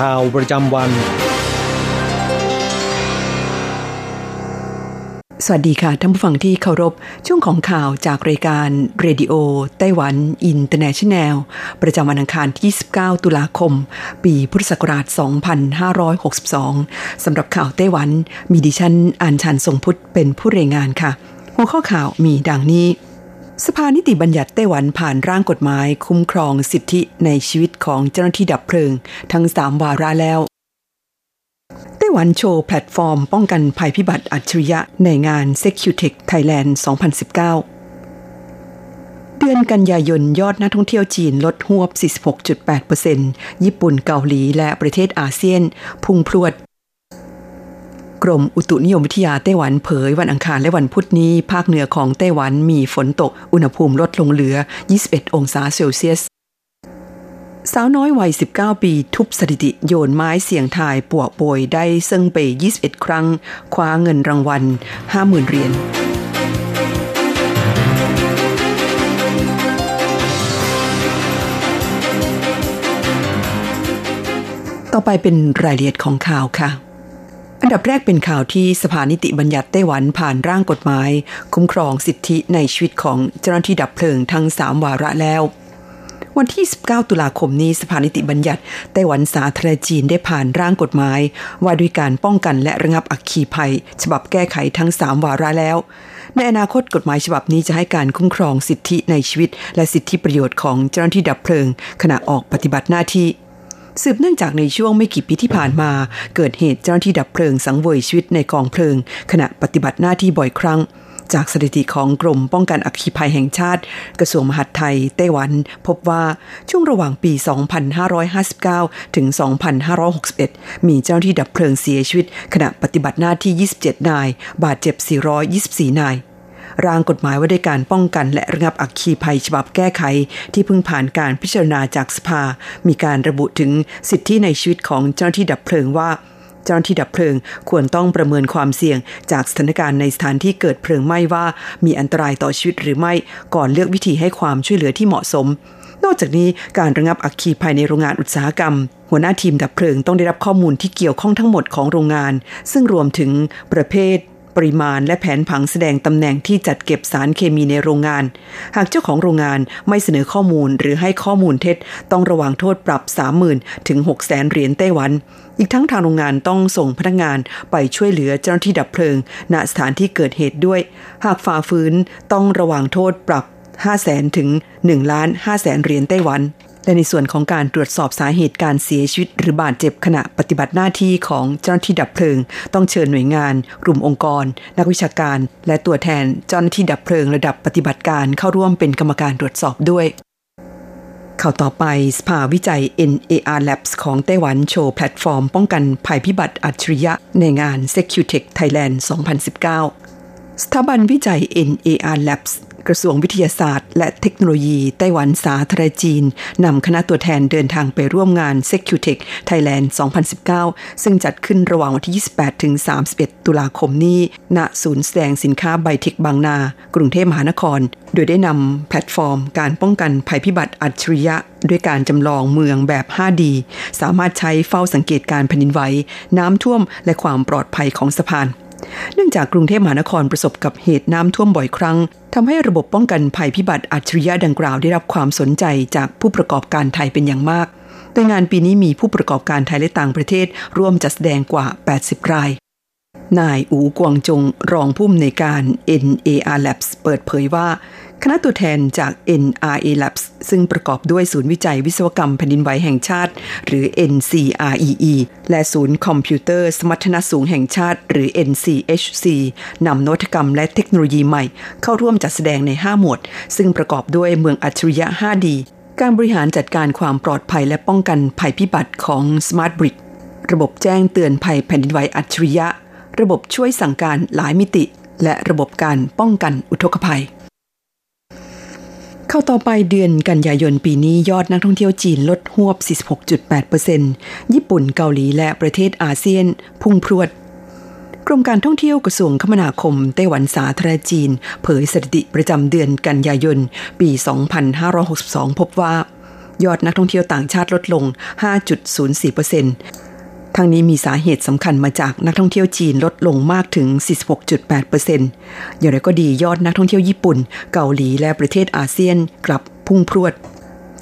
ข่าวประจำวัน สวัสดีค่ะท่านผู้ฟังที่เคารพ ช่วงของข่าวจากรายการเรดิโอไต้หวันอินเตอร์เนชันแนล ประจำวันอังคารที่ 29 ตุลาคม ปีพุทธศักราช 2562 สำหรับข่าวไต้หวัน มีดิฉันอัญชันทรงพุทธิ์เป็นผู้รายงานค่ะ หัวข้อข่าวมีดังนี้ สภานิติบัญญัติไต้หวันผ่านร่างกฎหมาย คุ้มครองสิทธิในชีวิตของเจ้าหน้าที่ดับเพลิง ทั้ง3วาระแล้ว ไต้หวันโชว์แพลตฟอร์ม ป้องกันภัยพิบัติอัจฉริยะในงาน Secutech Thailand 2019 เดือนกันยายนยอดนักท่องเที่ยวจีนลดหวบ 46.8%ญี่ปุ่นเกาหลีและประเทศอาเซียน พุ่งพรวด กรมอุตุนิยมวิทยาไต้หวันเผยวันอังคารและวันพุธนี้ ภาคเหนือของไต้หวันมีฝนตก อุณหภูมิลดลงเหลือ 21 องศาเซลเซียส สาวน้อยวัย 19 ปี ทุบสถิติโยนไม้เสียงทายปวกโบยได้ซึ่งไป 21 ครั้ง คว้าเงินรางวัล 50,000 เหรียญต่อไปเป็นรายละเอียดของข่าวค่ะ อันดับแรกเป็นข่าวที่สภานิติบัญญัติไต้หวันผ่านร่างกฎหมาย คุ้มครองสิทธิในชีวิตของเจ้าหน้าที่ดับเพลิงทั้ง 3 วาระแล้ว วันที่ 19 ตุลาคมนี้สภานิติบัญญัติไต้หวันสาธารณจีนได้ผ่านร่างกฎหมาย ว่าด้วยการป้องกันและระงับอัคคีภัย ฉบับแก้ไขทั้ง 3 วาระแล้ว ในอนาคตกฎหมายฉบับนี้จะให้การคุ้มครองสิทธิในชีวิต และสิทธิประโยชน์ของเจ้าหน้าที่ดับเพลิง ขณะออกปฏิบัติหน้าที่ สืบเนื่องจากในช่วงไม่กี่ปีที่ผ่านมา เกิดเหตุเจ้าหน้าที่ดับเพลิงสังเวยชีวิตในกองเพลิง ขณะปฏิบัติหน้าที่บ่อยครั้ง จากสถิติของกรมป้องกันอัคคีภัยแห่งชาติ กระทรวงมหาดไทย ไต้หวัน พบว่าช่วงระหว่างปี 2559 ถึง 2561 มีเจ้าหน้าที่ดับเพลิงเสียชีวิต ขณะปฏิบัติหน้าที่ 27 นาย บาดเจ็บ 424 นาย ร่างกฎหมายว่าด้วยการป้องกัน และระงับอัคคีภัยฉบับแก้ไข ที่เพิ่งผ่านการพิจารณาจากสภา มีการระบุถึงสิทธิในชีวิตของเจ้าหน้าที่ดับเพลิงว่าเจ้าหน้าที่ดับเพลิงควรต้องประเมินความเสี่ยง จากสถานการณ์ในสถานที่เกิดเพลิงไหม้ว่า มีอันตรายต่อชีวิตหรือไม่ ก่อนเลือกวิธีให้ความช่วยเหลือที่เหมาะสม นอกจากนี้การระงับอัคคีภัยในโรงงานอุตสาหกรรม หัวหน้าทีมดับเพลิงต้องได้รับข้อมูลที่เกี่ยวข้องทั้งหมดของโรงงาน ซึ่งรวมถึงประเภท ปริมาณและแผนผังแสดงตำแหน่งที่จัดเก็บสารเคมีในโรงงาน หากเจ้าของโรงงานไม่เสนอข้อมูลหรือให้ข้อมูลเท็จ ต้องระวังโทษปรับ 30,000 ถึง 6 0แสนเหรียญไต้หวัน อีกทั้งทางโรงงานต้องส่งพนักงานไปช่วยเหลือเจ้าหน้าที่ดับเพลิง ณสถานที่เกิดเหตุด้วย หากฝ่าฝืนต้องระวังโทษปรับ 5 0 0แสนถึง1ล้าน5แสนเหรียญไต้หวัน และในส่วนของการตรวจสอบสาเหตุการเสียชีวิต หรือบาดเจ็บขณะปฏิบัติหน้าที่ของเจ้าหน้าที่ดับเพลิง ต้องเชิญหน่วยงาน กลุ่มองค์กร นักวิชาการ และตัวแทนเจ้าหน้าที่ดับเพลิงระดับปฏิบัติการเข้าร่วมเป็นกรรมการตรวจสอบด้วยข่าวต่อไปสภาวิจัย NAR Labs ของไต้หวันโชว์แพลตฟอร์ม ป้องกันภัยพิบัติอัจฉริยะในงาน Secutech Thailand 2019 สถาบันวิจัย NAR Labs กระทรวงวิทยาศาสตร์ และเทคโนโลยีไต้หวันสาธารณจีนนำคณะตัวแทนเดินทางไปร่วมงาน Secutech Thailand 2019 ซึ่งจัดขึ้นระหว่างวันที่ 28 ถึง 31 ตุลาคมนี้ ณ ศูนย์แสดงสินค้าไบเทคบางนา กรุงเทพมหานคร โดยได้นำแพลตฟอร์ม การป้องกันภัยพิบัติอัจฉริยะ ด้วยการจำลองเมืองแบบ 5D สามารถใช้เฝ้าสังเกตการแผ่นดินไหวน้ำท่วมและความปลอดภัยของสะพาน เนื่องจากกรุงเทพมหานครประสบกับเหตุน้ำท่วมบ่อยครั้งทำให้ระบบป้องกันภัยพิบัติอัจฉริยะดังกล่าวได้รับความสนใจจากผู้ประกอบการไทยเป็นอย่างมากโดยงานปีนี้มีผู้ประกอบการไทยและต่างประเทศร่วมจัดแสดงกว่า 80 ราย นายอูกวงจงรองผู้อำนวยการ NAR Labs เปิดเผยว่า คณะตัวแทนจาก NRA Labs ซึ่งประกอบด้วยศูนย์วิจัยวิศวกรรมแผ่นดินไหวแห่งชาติ หรือ NCREE และศูนย์คอมพิวเตอร์สมรรถนะสูงแห่งชาติ หรือ NCHC นำนวัตกรรมและเทคโนโลยีใหม่ เข้าร่วมจัดแสดงใน 5 หมวด ซึ่งประกอบด้วยเมืองอัจฉริยะ 5D การบริหารจัดการความปลอดภัยและป้องกันภัยพิบัติของ Smart Brick ระบบแจ้งเตือนภัยแผ่นดินไหวอัจฉริยะ ระบบช่วยสั่งการหลายมิติ และระบบการป้องกันอุทกภัย เข้าต่อไปเดือนกันยายนปีนี้ยอดนักท่องเที่ยวจีนลดหวบ 46.8%ญี่ปุ่นเกาหลีและประเทศอาเซียน พุ่งพรวดกรมการท่องเที่ยวกระทรวงคมนาคมไต้หวันสาธารณจีน เผยสถิติประจำเดือนกันยายน ปี 2562 พบว่า ยอดนักท่องเที่ยวต่างชาติลดลง 5.04% ทั้งนี้มีสาเหตุสำคัญมาจากนักท่องเที่ยวจีนลดลงมากถึง 46.8%อย่างไรก็ดียอดนักท่องเที่ยวญี่ปุ่น เกาหลีและประเทศอาเซียนกลับพุ่งพรวด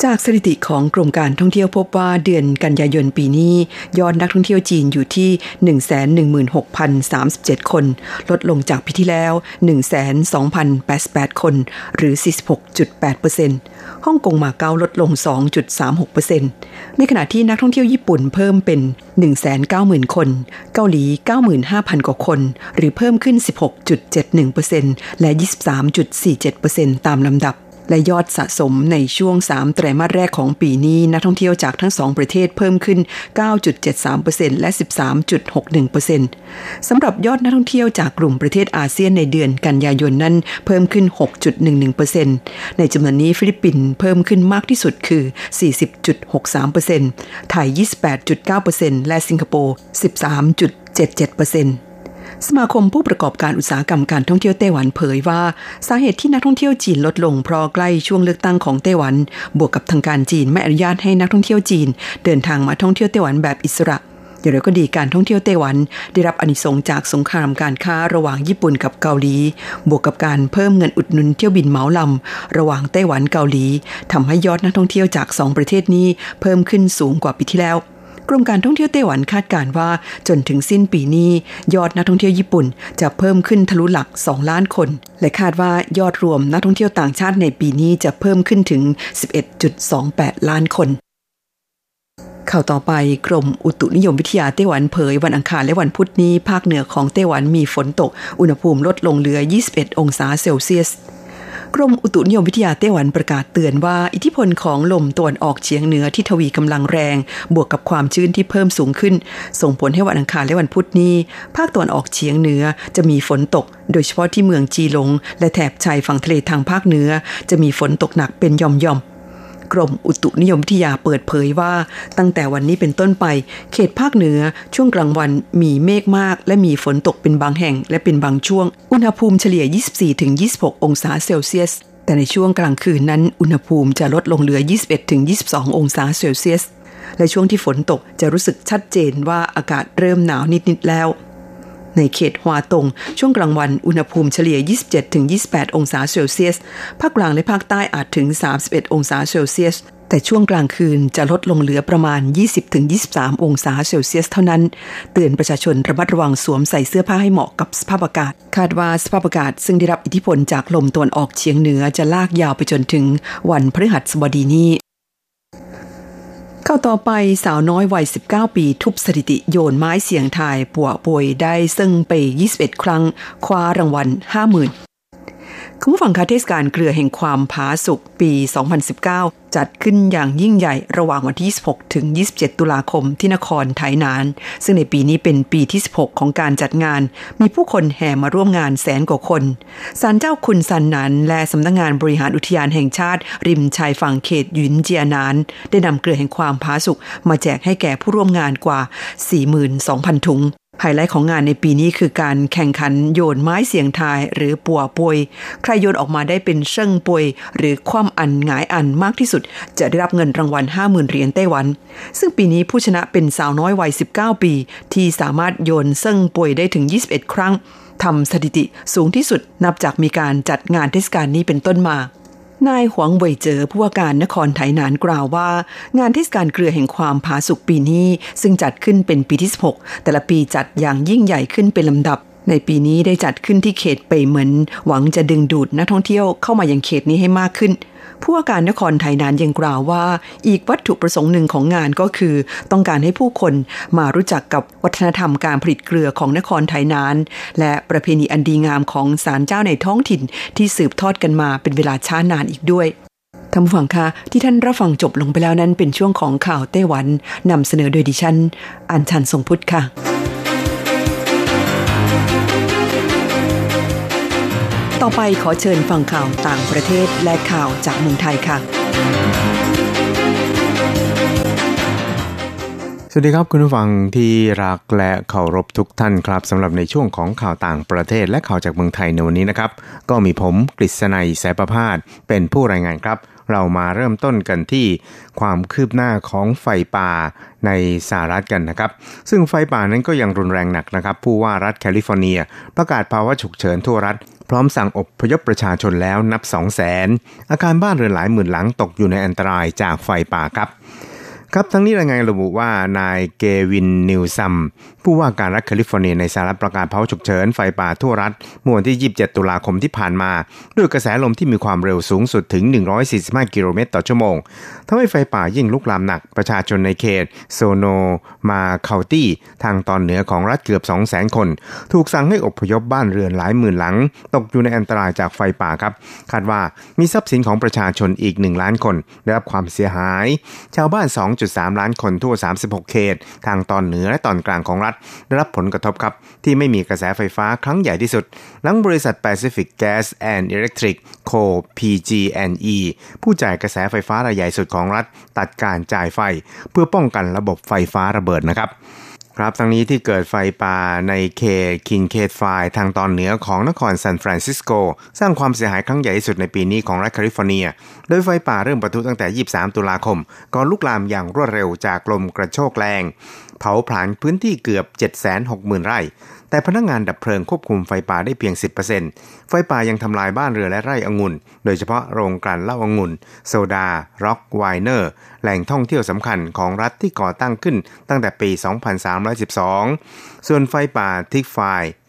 จากสถิติของกรมการท่องเที่ยวพบว่าเดือนกันยายนปีนี้ ยอดนักท่องเที่ยวจีนอยู่ที่ 116,037 คน ลดลงจากปีที่แล้ว 102,088 คน หรือ 46.8%ฮ่องกงมาเก๊าลดลง 2.36%ในขณะที่นักท่องเที่ยวญี่ปุ่นเพิ่มเป็น 190,000 คน เกาหลี 95,000 กว่าคน หรือเพิ่มขึ้น 16.71%และ 23.47%ตามลำดับ และยอดสะสมในช่วง 3 ไตรมาสแรกของปีนี้นักท่องเที่ยวจากทั้งสองประเทศเพิ่มขึ้น 9.73%และ 13.61%สำหรับยอดนักท่องเที่ยวจากกลุ่มประเทศอาเซียนในเดือนกันยายนนั้นเพิ่มขึ้น 6.11%ในจำนวนนี้ฟิลิปปินส์เพิ่มขึ้นมากที่สุดคือ 40.63%ไทย 28.9%และสิงคโปร์ 13.77% สมาคมผู้ประกอบการอุตสาหกรรมการท่องเที่ยวไต้หวันเผยว่า สาเหตุที่นักท่องเที่ยวจีนลดลงเพราะใกล้ช่วงเลือกตั้งของไต้หวัน บวกกับทางการจีนไม่อนุญาตให้นักท่องเที่ยวจีน เดินทางมาท่องเที่ยวไต้หวันแบบอิสระอย่างไรก็ดีการท่องเที่ยวไต้หวัน ได้รับอนิสงจากสงครามการค้าระหว่างญี่ปุ่นกับเกาหลี บวกกับการเพิ่มเงินอุดหนุนเที่ยวบินเหมาลำระหว่างไต้หวันเกาหลีทำให้ยอดนักท่องเที่ยวจากสองประเทศนี้เพิ่มขึ้นสูงกว่าปีที่แล้ว กรมการท่องเที่ยวไต้หวันคาดการว่าจนถึงสิ้นปีนี้ ยอดนักท่องเที่ยวญี่ปุ่น จะเพิ่มขึ้นทะลุหลัก 2 ล้านคน และคาดว่ายอดรวมนักท่องเที่ยวต่างชาติในปีนี้จะเพิ่มขึ้นถึง 11.28 ล้านคนข่าวต่อไปกรมอุตุนิยมวิทยาไต้หวันเผยวันอังคารและวันพุธนี้ ภาคเหนือของไต้หวันมีฝนตก อุณหภูมิลดลงเหลือ 21 องศาเซลเซียส กรมอุตุนิยมวิทยาไต้หวันประกาศเตือนว่า อิทธิพลของลมตะวันออกเฉียงเหนือที่ทวีกำลังแรง บวกกับความชื้นที่เพิ่มสูงขึ้น ส่งผลให้วันอังคารและวันพุธนี้ ภาคตะวันออกเฉียงเหนือจะมีฝนตก โดยเฉพาะที่เมืองจีหลง และแถบชายฝั่งทะเลทางภาคเหนือ จะมีฝนตกหนักเป็นย่อมๆ กรมอุตุนิยมวิทยาเปิดเผยว่า ตั้งแต่วันนี้เป็นต้นไป เขตภาคเหนือช่วงกลางวันมีเมฆมาก และมีฝนตกเป็นบางแห่งและเป็นบางช่วง อุณหภูมิเฉลี่ย 24-26 องศาเซลเซียส แต่ในช่วงกลางคืนนั้น อุณหภูมิจะลดลงเหลือ 21-22 องศาเซลเซียส และช่วงที่ฝนตกจะรู้สึกชัดเจนว่าอากาศเริ่มหนาวนิดๆแล้ว ในเขตฮวาตง ช่วงกลางวันอุณหภูมิเฉลี่ย 27-28 องศาเซลเซียส ภาคกลางและภาคใต้อาจถึง 31 องศาเซลเซียส แต่ช่วงกลางคืนจะลดลงเหลือประมาณ 20-23 องศาเซลเซียสเท่านั้น เตือนประชาชนระมัดระวังสวมใส่เสื้อผ้าให้เหมาะกับสภาพอากาศ คาดว่าสภาพอากาศซึ่งได้รับอิทธิพลจากลมตะวันออกเฉียงเหนือจะลากยาวไปจนถึงวันพฤหัสบดีนี้ เข้าต่อไปสาวน้อยวัย 19 ปีทุบสถิติโยนไม้เสียงทายปัวป่วยได้ซึ่งไป 21 ครั้ง คว้ารางวัล50,000 คุณผู้ฟังคะเทศกาลเกลือแห่งความผาสุกปี 2019 จัดขึ้นอย่างยิ่งใหญ่ระหว่างวันที่ 26 ถึง 27 ตุลาคมที่นครไถนาน ซึ่งในปีนี้เป็นปีที่ 16 ของการจัดงาน มีผู้คนแห่มาร่วมงานแสนกว่าคนศาลเจ้าคุณซันนันและสำนักงงานบริหารอุทยานแห่งชาติ ริมชายฝั่งเขตหยุนเจียนาน ได้นำเกลือแห่งความผาสุกมาแจกให้แก่ผู้ร่วมงานกว่า 42,000 ถุง ไฮไลท์ของงานในปีนี้คือการแข่งขันโยนไม้เสียงทายหรือปัวปวย ใครโยนออกมาได้เป็นเชิงปวย หรือคว่ำอันหงายอันมากที่สุด จะได้รับเงินรางวัล 50,000เหรียญไต้หวัน ซึ่งปีนี้ผู้ชนะเป็นสาวน้อยวัย 19 ปี ที่สามารถโยนเชิงปวยได้ถึง 21 ครั้งทำสถิติสูงที่สุดนับจากมีการจัดงานเทศกาลนี้เป็นต้นมา นายหวงเวยเจอผู้ว่าการนครไถหนานกล่าวว่า งานเทศกาลเกลือแห่งความผาสุกปีนี้ ซึ่งจัดขึ้นเป็นปีที่ 16 แต่ละปีจัดอย่างยิ่งใหญ่ขึ้นเป็นลำดับ ในปีนี้ได้จัดขึ้นที่เขตเปยเหมินหวังจะดึงดูดนักท่องเที่ยวเข้ามายังเขตนี้ให้มากขึ้น ผู้ว่าการนครไทยนานยังกล่าวว่า อีกวัตถุประสงค์หนึ่งของงานก็คือ ต้องการให้ผู้คนมารู้จักกับวัฒนธรรมการผลิตเกลือของนครไทยนาน และประเพณีอันดีงามของศาลเจ้าในท้องถิ่นที่สืบทอดกันมาเป็นเวลาช้านานอีกด้วยท่านผู้ฟังคะที่ท่านรับฟังจบลงไปแล้วนั้นเป็นช่วงของข่าวไต้หวันนำเสนอโดยดิฉันอัญชันทรงพุทธค่ะ ต่อไปขอเชิญฟังข่าวต่างประเทศและข่าวจากเมืองไทยค่ะ สวัสดีครับคุณผู้ฟังที่รักและเคารพทุกท่านครับสำหรับในช่วงของข่าวต่างประเทศและข่าวจากเมืองไทยในวันนี้นะครับ ก็มีผมกฤษณัยสายประพาสเป็นผู้รายงานครับ เรามาเริ่มต้นกันที่ความคืบหน้าของไฟป่าในสหรัฐกันนะครับ ซึ่งไฟป่านั้นก็ยังรุนแรงหนักนะครับ ผู้ว่ารัฐแคลิฟอร์เนีย ประกาศภาวะฉุกเฉินทั่วรัฐ พร้อมสั่งอบพยพประชาชนแล้วนับ2 0 0แสนอาคารบ้านเรือนหลายหมื่นหลังตกอยู่ในอันตรายจากไฟป่าครับ ครับทั้งนี้รายงานระบุว่านายเกวินนิวซัม ผู้ว่าการรัฐแคลิฟอร์เนียในสหรัฐประกาศภาวะฉุกเฉินไฟป่าทั่วรัฐเมื่อวันที่ 27 ตุลาคมที่ผ่านมา ด้วยกระแสลมที่มีความเร็วสูงสุดถึง 145 กิโลเมตรต่อชั่วโมงทำให้ไฟป่ายิ่งลุกลามหนักประชาชนในเขต โซโนมา county ทางตอนเหนือของรัฐเกือบ 200,000 คน ถูกสั่งให้อพยพบ้านเรือนหลายหมื่นหลัง ตกอยู่ในอันตรายจากไฟป่าครับคาดว่ามีทรัพย์สินของประชาชนอีก1ล้านคนได้รับความเสียหาย ชาวบ้าน2.3 ล้านคนทั่ว 36 เขต ทางตอนเหนือและตอนกลางของรัฐ ได้รับผลกระทบครับ ที่ไม่มีกระแสไฟฟ้าครั้งใหญ่ที่สุด หลังบริษัท Pacific Gas and Electric Co PG&E ผู้จ่ายกระแสไฟฟ้ารายใหญ่สุดของรัฐ ตัดการจ่ายไฟ เพื่อป้องกันระบบไฟฟ้าระเบิดนะครับ ครับทั้งนี้ที่เกิดไฟป่าในเขตคินเคทไฟทางตอนเหนือของนครซานฟรานซิสโก สร้างความเสียหายครั้งใหญ่ที่สุดในปีนี้ของรัฐแคลิฟอร์เนีย โดยไฟป่าเริ่มปะทุตั้งแต่ 23 ตุลาคม ก่อนลุกลามอย่างรวดเร็วจากลมกระโชกแรง เผาผลาญพื้นที่เกือบ 760,000 ไร่ แต่พนักงานดับเพลิงควบคุมไฟป่าได้เพียง 10%ไฟป่ายังทำลายบ้านเรือและไร่องุ่น โดยเฉพาะโรงกลั่นเหล้าองุ่น โซดา ร็อกไวเนอรี่ แหล่งท่องเที่ยวสำคัญของรัฐที่ก่อตั้งขึ้นตั้งแต่ปี 2312 ส่วนไฟป่าทิกไฟ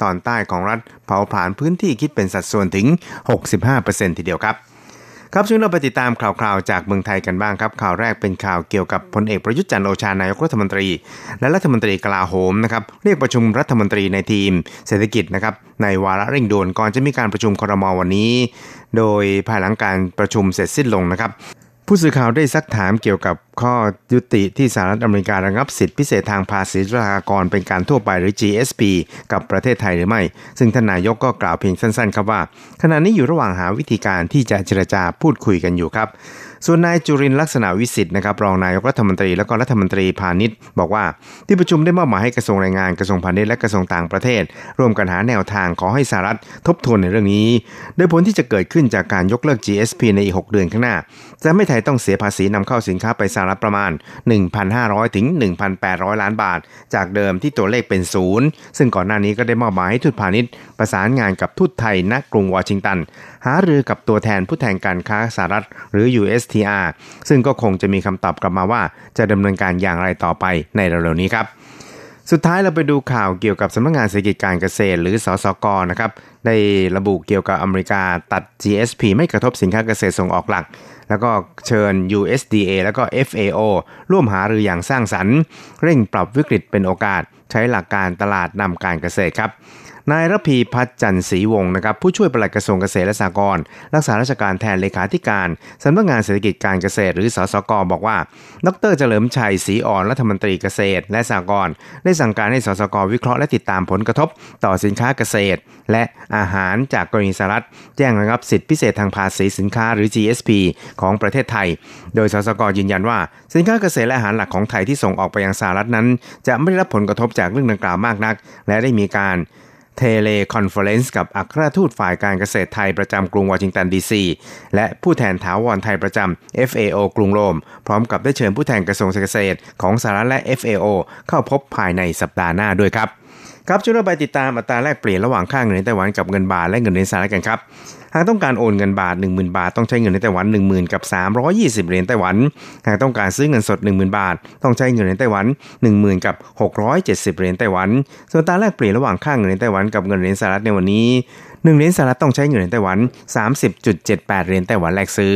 ตอนใต้ของรัฐเผาผลาญพื้นที่คิดเป็นสัดส่วนถึง 65%ทีเดียวครับ ครับช่วยเราไปติดตามข่าวๆจากเมืองไทยกันบ้างครับข่าวแรกเป็นข่าวเกี่ยวกับพลเอกประยุทธ์จันโอชานายกรัฐมนตรี และรัฐมนตรีกลาโหมนะครับเรียกประชุมรัฐมนตรีในทีม เศรษฐกิจนะครับในวาระเร่งด่วนก่อนจะมีการประชุมครมวันนี้ โดยภายหลังการประชุมเสร็จสิ้นลงนะครับ ผู้สื่อข่าวได้ซักถามเกี่ยวกับข้อยุติที่สหรัฐอเมริการะงับสิทธิพิเศษทางภาษีสุรากรเป็นการทั่วไปหรือ GSP กับประเทศไทยหรือไม่ ซึ่งท่านนายกก็กล่าวเพียงสั้นๆ ครับว่า ขณะนี้อยู่ระหว่างหาวิธีการที่จะเจรจาพูดคุยกันอยู่ครับ ส่วนนายจุรินลักษณะวิสิทธิ์นะครับรองนายกรัฐมนตรีและก็รัฐมนตรีพาณิชย์ บอกว่าที่ประชุมได้มอบหมายให้กระทรวงแรงงานกระทรวงพาณิชย์และกระทรวงต่างประเทศ ร่วมกันหาแนวทางขอให้สหรัฐทบทวนในเรื่องนี้ โดยผลที่จะเกิดขึ้นจากการยกเลิก GSP ในอีก 6 เดือนข้างหน้า จะไม่ไทยต้องเสียภาษีนำเข้าสินค้าไปสหรัฐประมาณ 1,500 ถึง 1,800 ล้านบาท จากเดิมที่ตัวเลขเป็นศูนย์ซึ่งก่อนหน้านี้ก็ได้มอบหมายให้ทูตพาณิชย์ประสานงานกับทูตไทยณกรุงวอชิงตันหารือกับตัวแทนผู้แทนการค้าสหรัฐหรือ USTR ซึ่งก็คงจะมีคำตอบกลับมาว่า จะดำเนินการอย่างไรต่อไปในเร็วๆนี้ครับสุดท้ายเราไปดูข่าวเกี่ยวกับสำนักงงานเศรษฐกิจการเกษตร หรือสสกนะครับได้ระบุเกี่ยวกับอเมริกาตัด GSP ไม่กระทบสินค้าเกษตรส่งออกหลัก แล้วก็เชิญ USDA แล้วก็ FAO ร่วมหารืออย่างสร้างสรรค์ เร่งปรับวิกฤตเป็นโอกาส ใช้หลักการตลาดนำการเกษตรครับ นายรพีพัฒจันทร์ศรีวงศ์นะครับผู้ช่วยปลัดกระทรวงเกษตรและสหกรณ์รักษาราชการแทนเลขาธิการสำนักงานเศรษฐกิจการเกษตรหรือสสกบอกว่า ดรเฉลิมชัยศรีอ่อนรัฐมนตรีเกษตร และสหกรณ์ได้สั่งการให้สศกวิเคราะห์และติดตามผลกระทบ ต่อสินค้าเกษตร และอาหารจากกรณีสหรัฐแจ้งระงับสิทธิพิเศษทางภาษีสินค้าหรือ GSP ของประเทศไทย โดยสศกยืนยันว่า สินค้าเกษตรและอาหารหลักของไทยที่ส่งออกไปยังสหรัฐนั้น จะไม่ได้รับผลกระทบจากเรื่องดังกล่าวมากนัก และได้มีการ teleconference กับอัครทูตฝ่ายการเกษตรไทยประจำกรุงวอชิงตันดีซีและผู้แทนถาวรไทยประจำ FAO กรุงโรม พร้อมกับได้เชิญผู้แทนกระทรวงเกษตรของสหรัฐและ FAO เข้าพบภายในสัปดาห์หน้าด้วยครับ ครับช่วยเราไปติดตามอัตราแลกเปลี่ยนระหว่างค่าเงินในไต้หวันกับเงินบาทและเงินในสหรัฐกันครับ หากต้องการโอนเงินบาท 10,000 บาทต้องใช้เงินในไต้หวัน 10,000 กับ 320 เหรียญไต้หวัน หากต้องการซื้อเงินสด 10,000 บาท ต้องใช้เงินในไต้หวัน 10,000 กับ 670 เหรียญไต้หวัน ส่วนอัตราแลกเปลี่ยนระหว่างค่าเงินในไต้หวันกับเงินในสหรัฐในวันนี้ 1 เหรียญสหรัฐต้องใช้เงินในไต้หวัน 30.78 เหรียญไต้หวันแลกซื้อ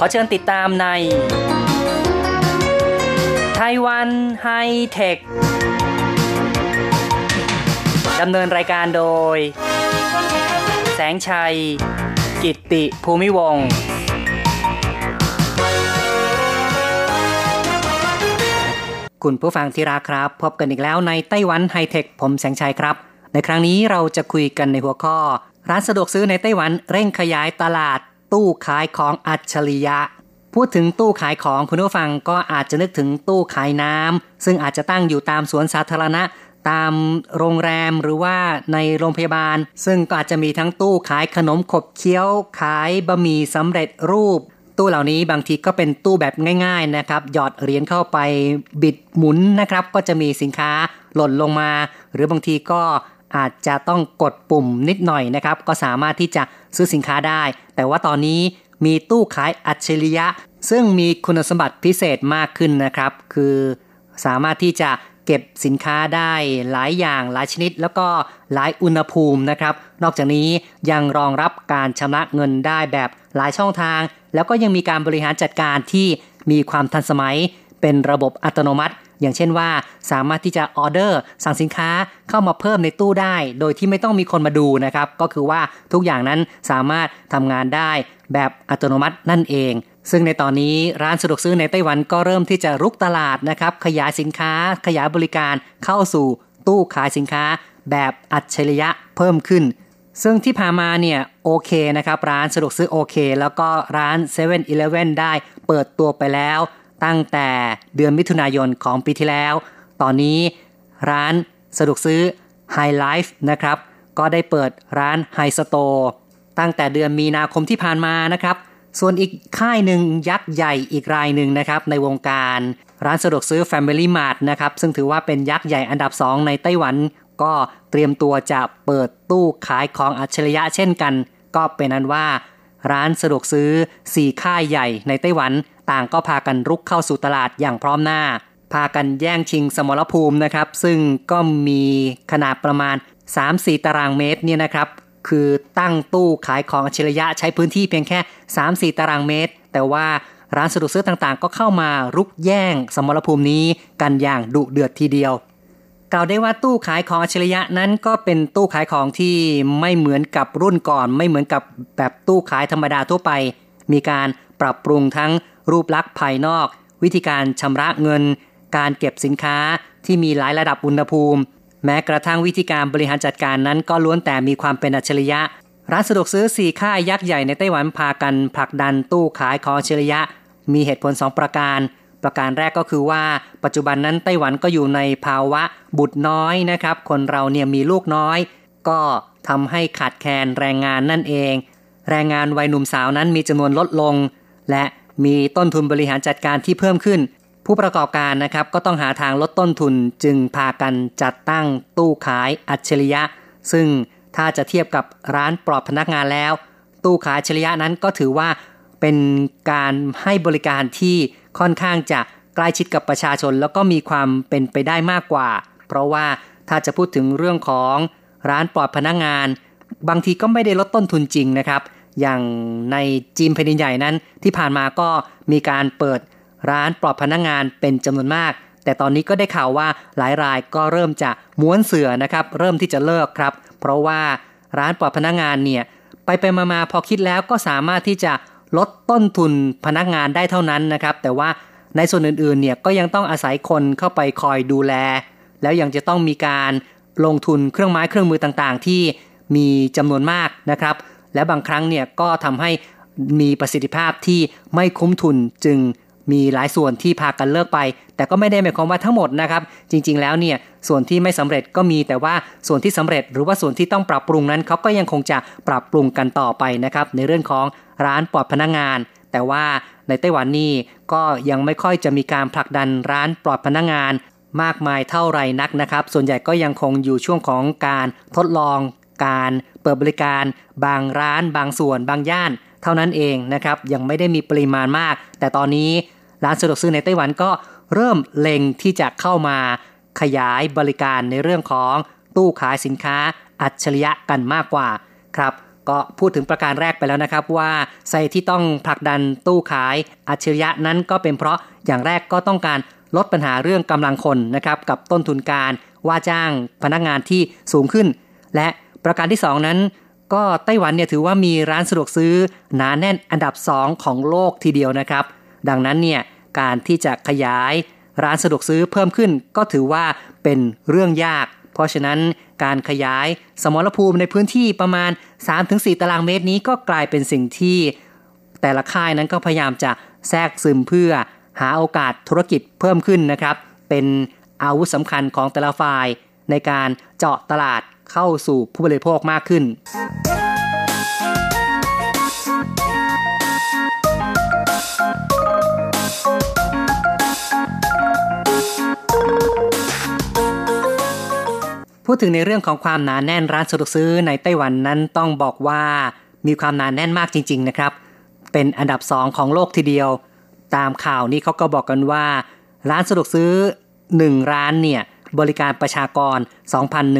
ขอเชิญติดตามในไต้หวันไฮเทคดำเนินรายการโดย แสงชัย กิตติภูมิวงคุณผู้ฟังที่รักครับ พบกันอีกแล้วในไต้หวันไฮเทค ผมแสงชัยครับ ในครั้งนี้เราจะคุยกันในหัวข้อ ร้านสะดวกซื้อในไต้หวันเร่งขยายตลาด ตู้ขายของอัจฉริยะ พูดถึงตู้ขายของคุณผู้ฟังก็อาจจะนึกถึงตู้ขายน้ำซึ่งอาจจะตั้งอยู่ตามสวนสาธารณะ ตามโรงแรมหรือว่าในโรงพยาบาล ซึ่งก็อาจจะมีทั้งตู้ขายขนมขบเคี้ยว ขายบะหมี่สำเร็จรูปตู้เหล่านี้บางทีก็เป็นตู้แบบง่าย ๆนะครับ หยอดเหรียญเข้าไปบิดหมุนนะครับ ก็จะมีสินค้าหล่นลงมา หรือบางทีก็ อาจจะต้องกดปุ่มนิดหน่อยนะครับ ก็สามารถที่จะซื้อสินค้าได้ แต่ว่าตอนนี้มีตู้ขายอัจฉริยะ ซึ่งมีคุณสมบัติพิเศษมากขึ้นนะครับ คือสามารถที่จะเก็บสินค้าได้หลายอย่างหลายชนิด แล้วก็หลายอุณหภูมินะครับ นอกจากนี้ยังรองรับการชำระเงินได้แบบหลายช่องทาง แล้วก็ยังมีการบริหารจัดการที่มีความทันสมัย เป็นระบบอัตโนมัติ อย่างเช่นว่า สามารถที่จะออเดอร์สั่งสินค้าเข้ามาเพิ่มในตู้ได้ โดยที่ไม่ต้องมีคนมาดูนะครับ ก็คือว่าทุกอย่างนั้นสามารถทำงานได้แบบอัตโนมัตินั่นเอง ซึ่งในตอนนี้ร้านสะดวกซื้อในไต้หวันก็เริ่มที่จะรุกตลาดนะครับ ขยายสินค้า ขยายบริการเข้าสู่ตู้ขายสินค้า แบบอัจฉริยะเพิ่มขึ้นซึ่งที่ผ่านมาเนี่ยโอเคนะครับ ร้านสะดวกซื้อโอเค แล้วก็ร้าน7 e เ e ่ e อได้เปิดตัวไปแล้ว ตั้งแต่เดือนมิถุนายนของปีที่แล้ว ตอนนี้ร้านสะดวกซื้อ High Life นะครับ ก็ได้เปิดร้าน High Store ตั้งแต่เดือนมีนาคมที่ผ่านมานะครับ ส่วนอีกค่ายหนึ่งยักษ์ใหญ่อีกรายหนึ่งนะครับ ในวงการร้านสะดวกซื้อ Family Mart นะครับ ซึ่งถือว่าเป็นยักษ์ใหญ่อันดับ 2 ในไต้หวัน ก็เตรียมตัวจะเปิดตู้ขายของอัจฉริยะเช่นกัน ก็เป็นนั้นว่า ร้านสะดวกซื้อ 4 ค่ายใหญ่ในไต้หวัน ต่างก็พากันรุกเข้าสู่ตลาดอย่างพร้อมหน้า พากันแย่งชิงสมรภูมินะครับ ซึ่งก็มีขนาดประมาณ 3-4 ตารางเมตรเนี่ยนะครับ คือตั้งตู้ขายของอัจฉริยะใช้พื้นที่เพียงแค่ 3-4 ตารางเมตร แต่ว่าร้านสะดวกซื้อต่างๆ ก็เข้ามารุกแย่งสมรภูมินี้กันอย่างดุเดือดทีเดียวกล่าวได้ว่าตู้ขายของอัจฉริยะนั้นก็เป็นตู้ขายของที่ไม่เหมือนกับรุ่นก่อน ไม่เหมือนกับแบบตู้ขายธรรมดาทั่วไป มีการปรับปรุงทั้ง รูปลักษณ์ภายนอก วิธีการชำระเงิน การเก็บสินค้าที่มีหลายระดับอุณหภูมิ แม้กระทั่งวิธีการบริหารจัดการนั้นก็ล้วนแต่มีความเป็นอัจฉริยะ ร้านสะดวกซื้อสี่ค่ายยักษ์ใหญ่ในไต้หวันพากันผลักดันตู้ขายของอัจฉริยะ มีเหตุผล 2 ประการ ประการแรกก็คือว่า ปัจจุบันนั้นไต้หวันก็อยู่ในภาวะบุตรน้อยนะครับ คนเราเนี่ยมีลูกน้อย ก็ทำให้ขาดแคลนแรงงานนั่นเอง แรงงานวัยหนุ่มสาวนั้นมีจำนวนลดลง และ มีต้นทุนบริหารจัดการที่เพิ่มขึ้น ผู้ประกอบการนะครับก็ต้องหาทางลดต้นทุนจึงพากันจัดตั้งตู้ขายอัจฉริยะ ซึ่งถ้าจะเทียบกับร้านปลอดพนักงานแล้ว ตู้ขายอัจฉริยะนั้นก็ถือว่าเป็นการให้บริการที่ค่อนข้างจะใกล้ชิดกับประชาชน แล้วก็มีความเป็นไปได้มากกว่า เพราะว่าถ้าจะพูดถึงเรื่องของร้านปลอดพนักงาน บางทีก็ไม่ได้ลดต้นทุนจริงนะครับ อย่างในจีนแผ่นดินใหญ่นั้น ที่ผ่านมาก็มีการเปิดร้านปลอดพนักงานเป็นจำนวนมาก แต่ตอนนี้ก็ได้ข่าวว่าหลายรายก็เริ่มจะม้วนเสือนะครับ เริ่มที่จะเลิกครับ เพราะว่าร้านปลอดพนักงานเนี่ยไปไปมาๆพอคิดแล้วก็สามารถที่จะลดต้นทุนพนักงานได้เท่านั้นนะครับ แต่ว่าในส่วนอื่นๆเนี่ยก็ยังต้องอาศัยคนเข้าไปคอยดูแล แล้วยังจะต้องมีการลงทุนเครื่องไม้เครื่องมือต่างๆ ที่มีจำนวนมากนะครับ และบางครั้งเนี่ยก็ทำให้มีประสิทธิภาพที่ไม่คุ้มทุนจึงมีหลายส่วนที่พากันเลิกไป แต่ก็ไม่ได้หมายความว่าทั้งหมดนะครับ จริง ๆ แล้วเนี่ยส่วนที่ไม่สำเร็จก็มีแต่ว่าส่วนที่สำเร็จหรือว่าส่วนที่ต้องปรับปรุงนั้นเขาก็ยังคงจะปรับปรุงกันต่อไปนะครับ ในเรื่องของร้านปลอดพนักงงาน แต่ว่าในไต้หวันนี่ก็ยังไม่ค่อยจะมีการผลักดันร้านปลอดพนักงงาน มากมายเท่าไรนักนะครับ ส่วนใหญ่ก็ยังคงอยู่ช่วงของการทดลอง การเปิดบริการ บางร้านบางส่วนบางย่าน เท่านั้นเองนะครับยังไม่ได้มีปริมาณมาก แต่ตอนนี้ร้านสะดวกซื้อในไต้หวันก็เริ่มเล็งที่จะเข้ามาขยายบริการในเรื่องของตู้ขายสินค้าอัจฉริยะกันมากกว่าครับก็พูดถึงประการแรกไปแล้วนะครับว่าใส่ที่ต้องผลักดันตู้ขายอัจฉริยะนั้นก็เป็นเพราะอย่างแรกก็ต้องการลดปัญหาเรื่องกำลังคนนะครับกับต้นทุนการว่าจ้างพนักงานที่สูงขึ้น และ ประการที่ 2 นั้น ก็ไต้หวันเนี่ยถือว่ามีร้านสะดวกซื้อหนาแน่นอันดับ 2 ของโลกทีเดียวนะครับ ดังนั้นเนี่ยการที่จะขยายร้านสะดวกซื้อเพิ่มขึ้น ก็ถือว่าเป็นเรื่องยาก เพราะฉะนั้นการขยายสมรภูมิในพื้นที่ประมาณ 3-4 ตารางเมตรนี้ก็กลายเป็นสิ่งที่แต่ละค่ายนั้นก็พยายามจะแทรกซึมเพื่อหาโอกาสธุรกิจเพิ่มขึ้นนะครับ เป็นอาวุธสำคัญของแต่ละฝ่ายในการเจาะตลาด เข้าสู่ผู้บริโภคมากขึ้น พูดถึงในเรื่องของความหนาแน่นร้านสะดวกซื้อในไต้หวันนั้นต้องบอกว่ามีความหนาแน่นมากจริง ๆ นะครับ เป็นอันดับสองของโลกทีเดียว ตามข่าวนี้เขาก็บอกกันว่า ร้านสะดวกซื้อ1ร้านเนี่ย บริการประชากร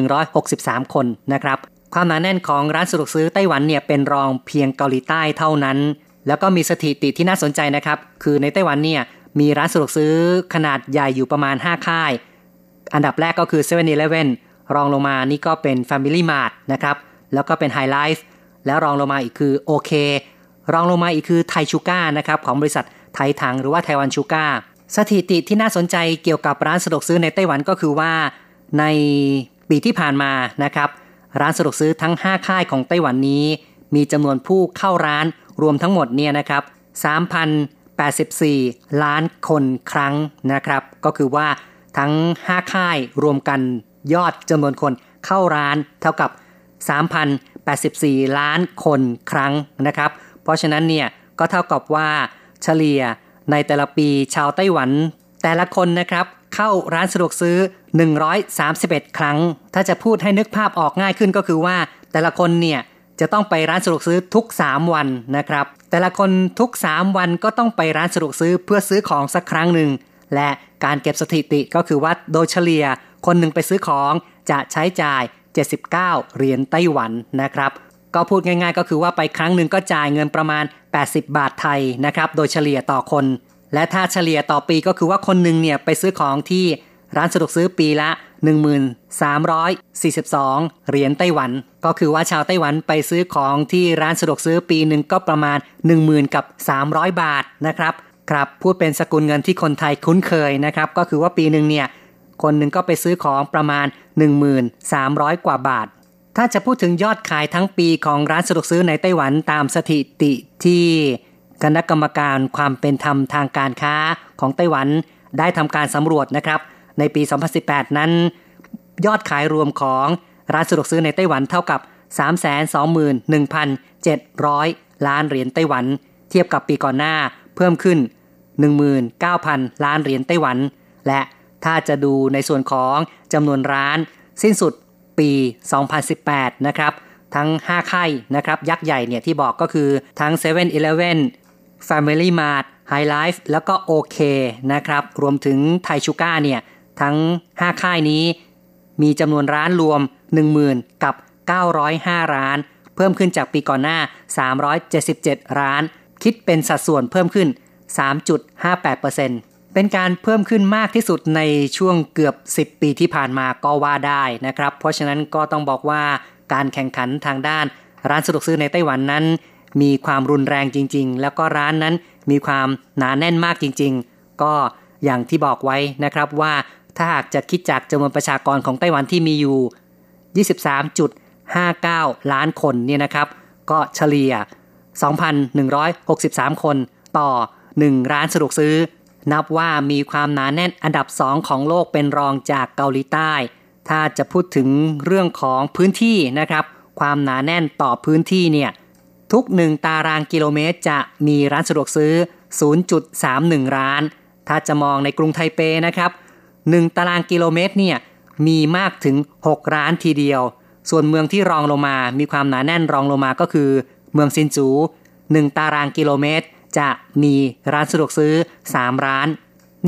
2,163 คนนะครับ ความหนาแน่นของร้านสะดวกซื้อไต้หวันเนี่ยเป็นรองเพียงเกาหลีใต้เท่านั้น แล้วก็มีสถิติที่น่าสนใจนะครับ คือในไต้หวันเนี่ยมีร้านสะดวกซื้อขนาดใหญ่อยู่ประมาณ 5 ค่าย อันดับแรกก็คือ7 e เ e ่ e อรองลงมานี่ก็เป็น Family Mart นะครับ แล้วก็เป็น High Life แล้วรองลงมาอีกคือโอเครองลงมาอีกคือไทชูก้านะครับของบริษัทไทยถังหรือว่าไทวันชูก้า สถิติที่น่าสนใจเกี่ยวกับร้านสะดวกซื้อในไต้หวันก็คือว่า ในปีที่ผ่านมานะครับ ร้านสะดวกซื้อทั้ง 5 ค่ายของไต้หวันนี้ มีจำนวนผู้เข้าร้านรวมทั้งหมดเนี่ยนะครับ 3,084 ล้านคนครั้งนะครับ ก็คือว่าทั้ง 5 ค่ายรวมกันยอดจำนวนคนเข้าร้านเท่ากับ 3,084 ล้านคนครั้งนะครับ เพราะฉะนั้นเนี่ยก็เท่ากับว่าเฉลี่ย ในแต่ละปีชาวไต้หวัน แต่ละคนนะครับ เข้าร้านสะดวกซื้อ 131 ครั้ง ถ้าจะพูดให้นึกภาพออกง่ายขึ้นก็คือว่า แต่ละคนเนี่ยจะต้องไปร้านสะดวกซื้อทุก 3 วันนะครับ แต่ละคนทุก 3 วันก็ต้องไปร้านสะดวกซื้อเพื่อซื้อของสักครั้งหนึ่ง และการเก็บสถิติก็คือว่าโดยเฉลี่ย คนหนึ่งไปซื้อของจะใช้จ่าย 79 เหรียญไต้หวันนะครับ ก็พูดง่าย ๆ ก็คือว่าไปครั้งหนึ่งก็จ่ายเงินประมาณ 80 บาทไทยนะครับโดยเฉลี่ยต่อคน และถ้าเฉลี่ยต่อปีก็คือว่าคนหนึ่งเนี่ยไปซื้อของที่ร้านสะดวกซื้อปีละ 1342 เหรียญไต้หวัน ก็คือว่าชาวไต้หวันไปซื้อของที่ร้านสะดวกซื้อปีหนึ่งก็ประมาณ 10,000กับ300 บาทนะครับครับพูดเป็นสกุลเงินที่คนไทยคุ้นเคยนะครับก็คือว่าปีหนึ่งเนี่ยคนหนึ่งก็ไปซื้อของประมาณ 1300 กว่าบาท ถ้าจะพูดถึงยอดขายทั้งปีของร้านสะดวกซื้อในไต้หวันตามสถิติที่คณะกรรมการความเป็นธรรมทางการค้าของไต้หวันได้ทำการสำรวจนะครับ ในปี 2018 นั้น ยอดขายรวมของร้านสะดวกซื้อในไต้หวันเท่ากับ 321,700 ล้านเหรียญไต้หวัน เทียบกับปีก่อนหน้าเพิ่มขึ้น 19,000 ล้านเหรียญไต้หวัน และถ้าจะดูในส่วนของจำนวนร้าน สิ้นสุด ปี 2018 นะครับ ทั้ง 5 ค่ายนะครับ ยักษ์ใหญ่เนี่ยที่บอกก็คือทั้ง 7 e เ e ่ e อ Family Mart High Life แล้วก็โอเคนะครับ รวมถึงไทชูก้าเนี่ย ทั้ง 5 ค่ายนี้ มีจำนวนร้านรวม 10,000 กับ 905 ร้าน เพิ่มขึ้นจากปีก่อนหน้า 377 ร้าน คิดเป็นสัดส่วนเพิ่มขึ้น 3.58%เเป็นการเพิ่มขึ้นมากที่สุดในช่วงเกือบ 10 ปีที่ผ่านมาก็ว่าได้นะครับ เพราะฉะนั้นก็ต้องบอกว่าการแข่งขันทางด้าน ร้านสะดวกซื้อในไต้หวันนั้น มีความรุนแรงจริง ๆ แล้วก็ร้านนั้นมีความหนาแน่นมากจริง ๆ ก็อย่างที่บอกไว้นะครับว่าถ้าหากจะคิดจากจำนวนประชากรของไต้หวันที่มีอยู่ 23.59 ล้านคนเนี่ยนะครับ ก็เฉลี่ย 2,163 คนต่อ 1 ร้านสะดวกซื้อ นับว่ามีความหนาแน่นอันดับ2ของโลกเป็นรองจากเกาหลีใต้ ถ้าจะพูดถึงเรื่องของพื้นที่นะครับ ความหนาแน่นต่อพื้นที่เนี่ยทุก 1 ตารางกิโลเมตร จะมีร้านสะดวกซื้อ 0.31 ร้าน ถ้าจะมองในกรุงไทเปนะครับ1ตารางกิโลเมตรเนี่ยมีมากถึง 6 ร้านทีเดียว ส่วนเมืองที่รองลงมา มีความหนาแน่นรองลงมาก็คือ เมืองซินจู 1 ตารางกิโลเมตร จะมีร้านสะดวกซื้อ 3 ร้าน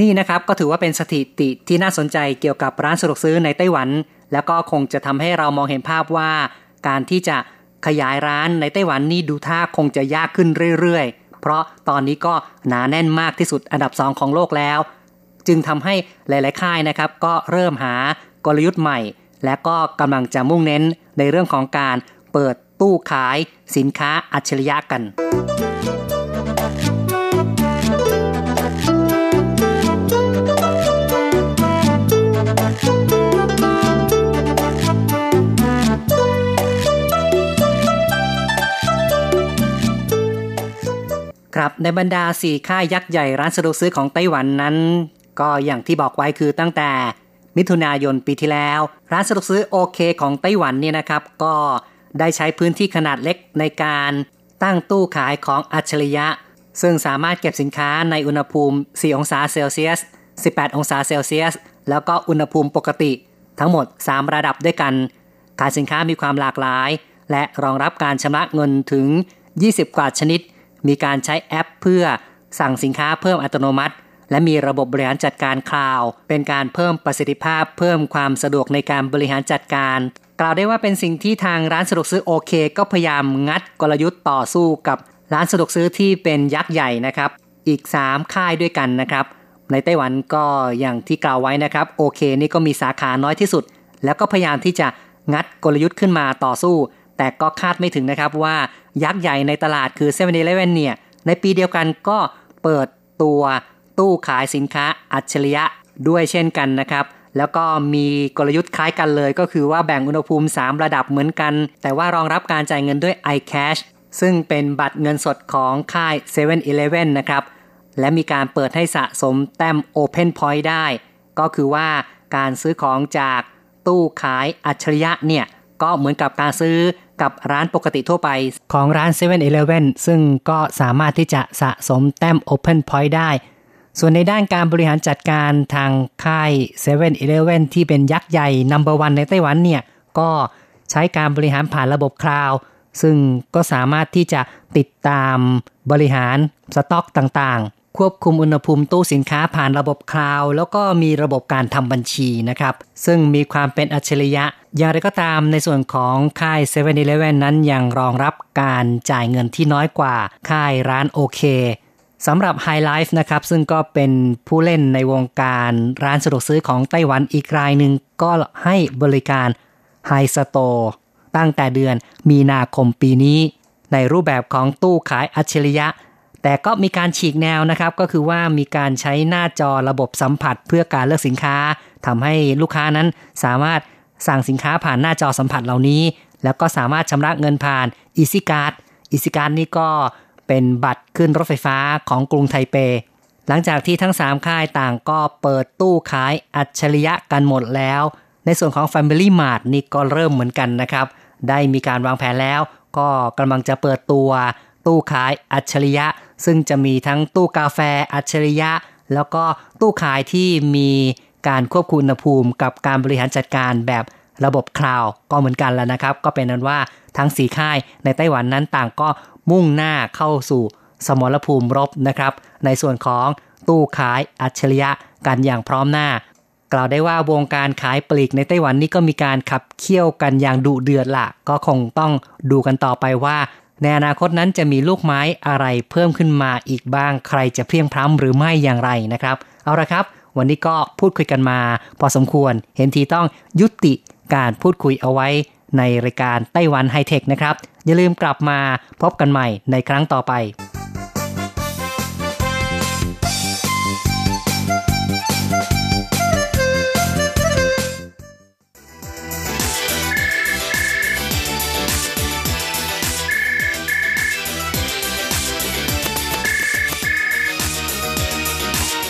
นี่นะครับก็ถือว่าเป็นสถิติที่น่าสนใจเกี่ยวกับร้านสะดวกซื้อในไต้หวัน แล้วก็คงจะทำให้เรามองเห็นภาพว่าการที่จะขยายร้านในไต้หวันนี่ดูท่าคงจะยากขึ้นเรื่อยๆ เพราะตอนนี้ก็หนาแน่นมากที่สุดอันดับสองของโลกแล้ว จึงทำให้หลายๆค่ายนะครับ ก็เริ่มหากลยุทธ์ใหม่ และก็กำลังจะมุ่งเน้นในเรื่องของการเปิดตู้ขายสินค้าอัจฉริยะกัน ครับในบรรดาสี่ค่ายยักษ์ใหญ่ร้านสะดวกซื้อของไต้หวันนั้น ก็อย่างที่บอกไว้คือตั้งแต่ มิถุนายนปีที่แล้ว ร้านสะดวกซื้อโอเคของไต้หวันเนี่ยนะครับ ก็ได้ใช้พื้นที่ขนาดเล็กในการตั้งตู้ขายของอัจฉริยะ ซึ่งสามารถเก็บสินค้าในอุณหภูมิ 4 องศาเซลเซียส 18 องศาเซลเซียส แล้วก็อุณหภูมิปกติ ทั้งหมด 3 ระดับด้วยกัน ขายสินค้ามีความหลากหลาย และรองรับการชำระเงินถึง 20 กว่าชนิด มีการใช้แอปเพื่อสั่งสินค้าเพิ่มอัตโนมัติ และมีระบบบริหารจัดการคลาว เป็นการเพิ่มประสิทธิภาพ เพิ่มความสะดวกในการบริหารจัดการ กล่าวได้ว่าเป็นสิ่งที่ทางร้านสะดวกซื้อโอเค ก็พยายามงัดกลยุทธ์ต่อสู้กับร้านสะดวกซื้อที่เป็นยักษ์ใหญ่นะครับ อีก 3 ค่ายด้วยกันนะครับ ในไต้หวันก็อย่างที่กล่าวไว้นะครับโอเคนี่ก็มีสาขาน้อยที่สุด แล้วก็พยายามที่จะงัดกลยุทธ์ขึ้นมาต่อสู้ แต่ก็คาดไม่ถึงนะครับว่ายักษ์ใหญ่ในตลาดคือ7 e เ e ่ e อเนี่ย ในปีเดียวกันก็เปิดตัวตู้ขายสินค้าอัจฉริยะด้วยเช่นกันนะครับ แล้วก็มีกลยุทธ์คล้ายกันเลย ก็คือว่าแบ่งอุณหภูมิ 3 ระดับเหมือนกัน แต่ว่ารองรับการจ่ายเงินด้วย iCash ซึ่งเป็นบัตรเงินสดของค่าย 7 e เ e ่ e นะครับ และมีการเปิดให้สะสมแต้ม Open Point ได้ ก็คือว่าการซื้อของจากตู้ขายอัจฉริยะเนี่ยก็เหมือนกับการซื้อ กับร้านปกติทั่วไปของร้าน 7 e เ e ่ e ซึ่งก็สามารถที่จะสะสมแต้ม Open Point ได้ ส่วนในด้านการบริหารจัดการทางค่าย 7 e เ e ่ e ที่เป็นยักษ์ใหญ่นัมเบอร์วันในไต้หวันเนี่ยก็ใช้การบริหารผ่านระบบคลาวซึ่งก็สามารถที่จะติดตามบริหารสต็อกต่างๆ ควบคุมอุณหภูมิตู้สินค้าผ่านระบบคลาวแล้วก็มีระบบการทำบัญชีนะครับ ซึ่งมีความเป็นอัจฉริยะ อย่างไรก็ตามในส่วนของค่าย7 e เ e ่ e นั้นยังรองรับการจ่ายเงินที่น้อยกว่าค่ายร้านโอเคสำหรับ High Life นะครับ ซึ่งก็เป็นผู้เล่นในวงการร้านสะดวกซื้อของไต้หวันอีกรายหนึ่งก็ให้บริการ High Store ตั้งแต่เดือนมีนาคมปีนี้ ในรูปแบบของตู้ขายอัจฉริยะ แต่ก็มีการฉีกแนวนะครับ ก็คือว่ามีการใช้หน้าจอระบบสัมผัสเพื่อการเลือกสินค้าทำให้ลูกค้านั้นสามารถสั่งสินค้าผ่านหน้าจอสัมผัสเหล่านี้ แล้วก็สามารถชำระเงินผ่าน Easy Card Easy Card นี่ก็เป็นบัตรขึ้นรถไฟฟ้าของกรุงไทเป หลังจากที่ทั้ง 3 ค่ายต่างก็เปิดตู้ขายอัจฉริยะกันหมดแล้ว ในส่วนของ Family Mart นี่ก็เริ่มเหมือนกันนะครับ ได้มีการวางแผนแล้ว ก็กำลังจะเปิดตัวตู้ขายอัจฉริยะ ซึ่งจะมีทั้งตู้กาแฟอัจฉริยะ แล้วก็ตู้ขายที่มีการควบคุมอุณหภูมิ กับการบริหารจัดการแบบระบบคลาวก็เหมือนกันแล้วนะครับ ก็เป็นนั้นว่าทั้งสีค่ายในไต้หวันนั้นต่างก็มุ่งหน้าเข้าสู่สมรภูมิรบนะครับ ในส่วนของตู้ขายอัจฉริยะกันอย่างพร้อมหน้า กล่าวได้ว่าวงการขายปลีกในไต้หวันนี่ก็มีการขับเคี่ยวกันอย่างดุเดือดละก็คงต้องดูกันต่อไปว่า ในอนาคตนั้นจะมีลูกไม้อะไรเพิ่มขึ้นมาอีกบ้าง ใครจะเพียงพร้ำหรือไม่อย่างไรนะครับ เอาละครับ วันนี้ก็พูดคุยกันมา พอสมควร เห็นทีต้องยุติการพูดคุยเอาไว้ในรายการไต้หวันไฮเทคนะครับ อย่าลืมกลับมาพบกันใหม่ในครั้งต่อไป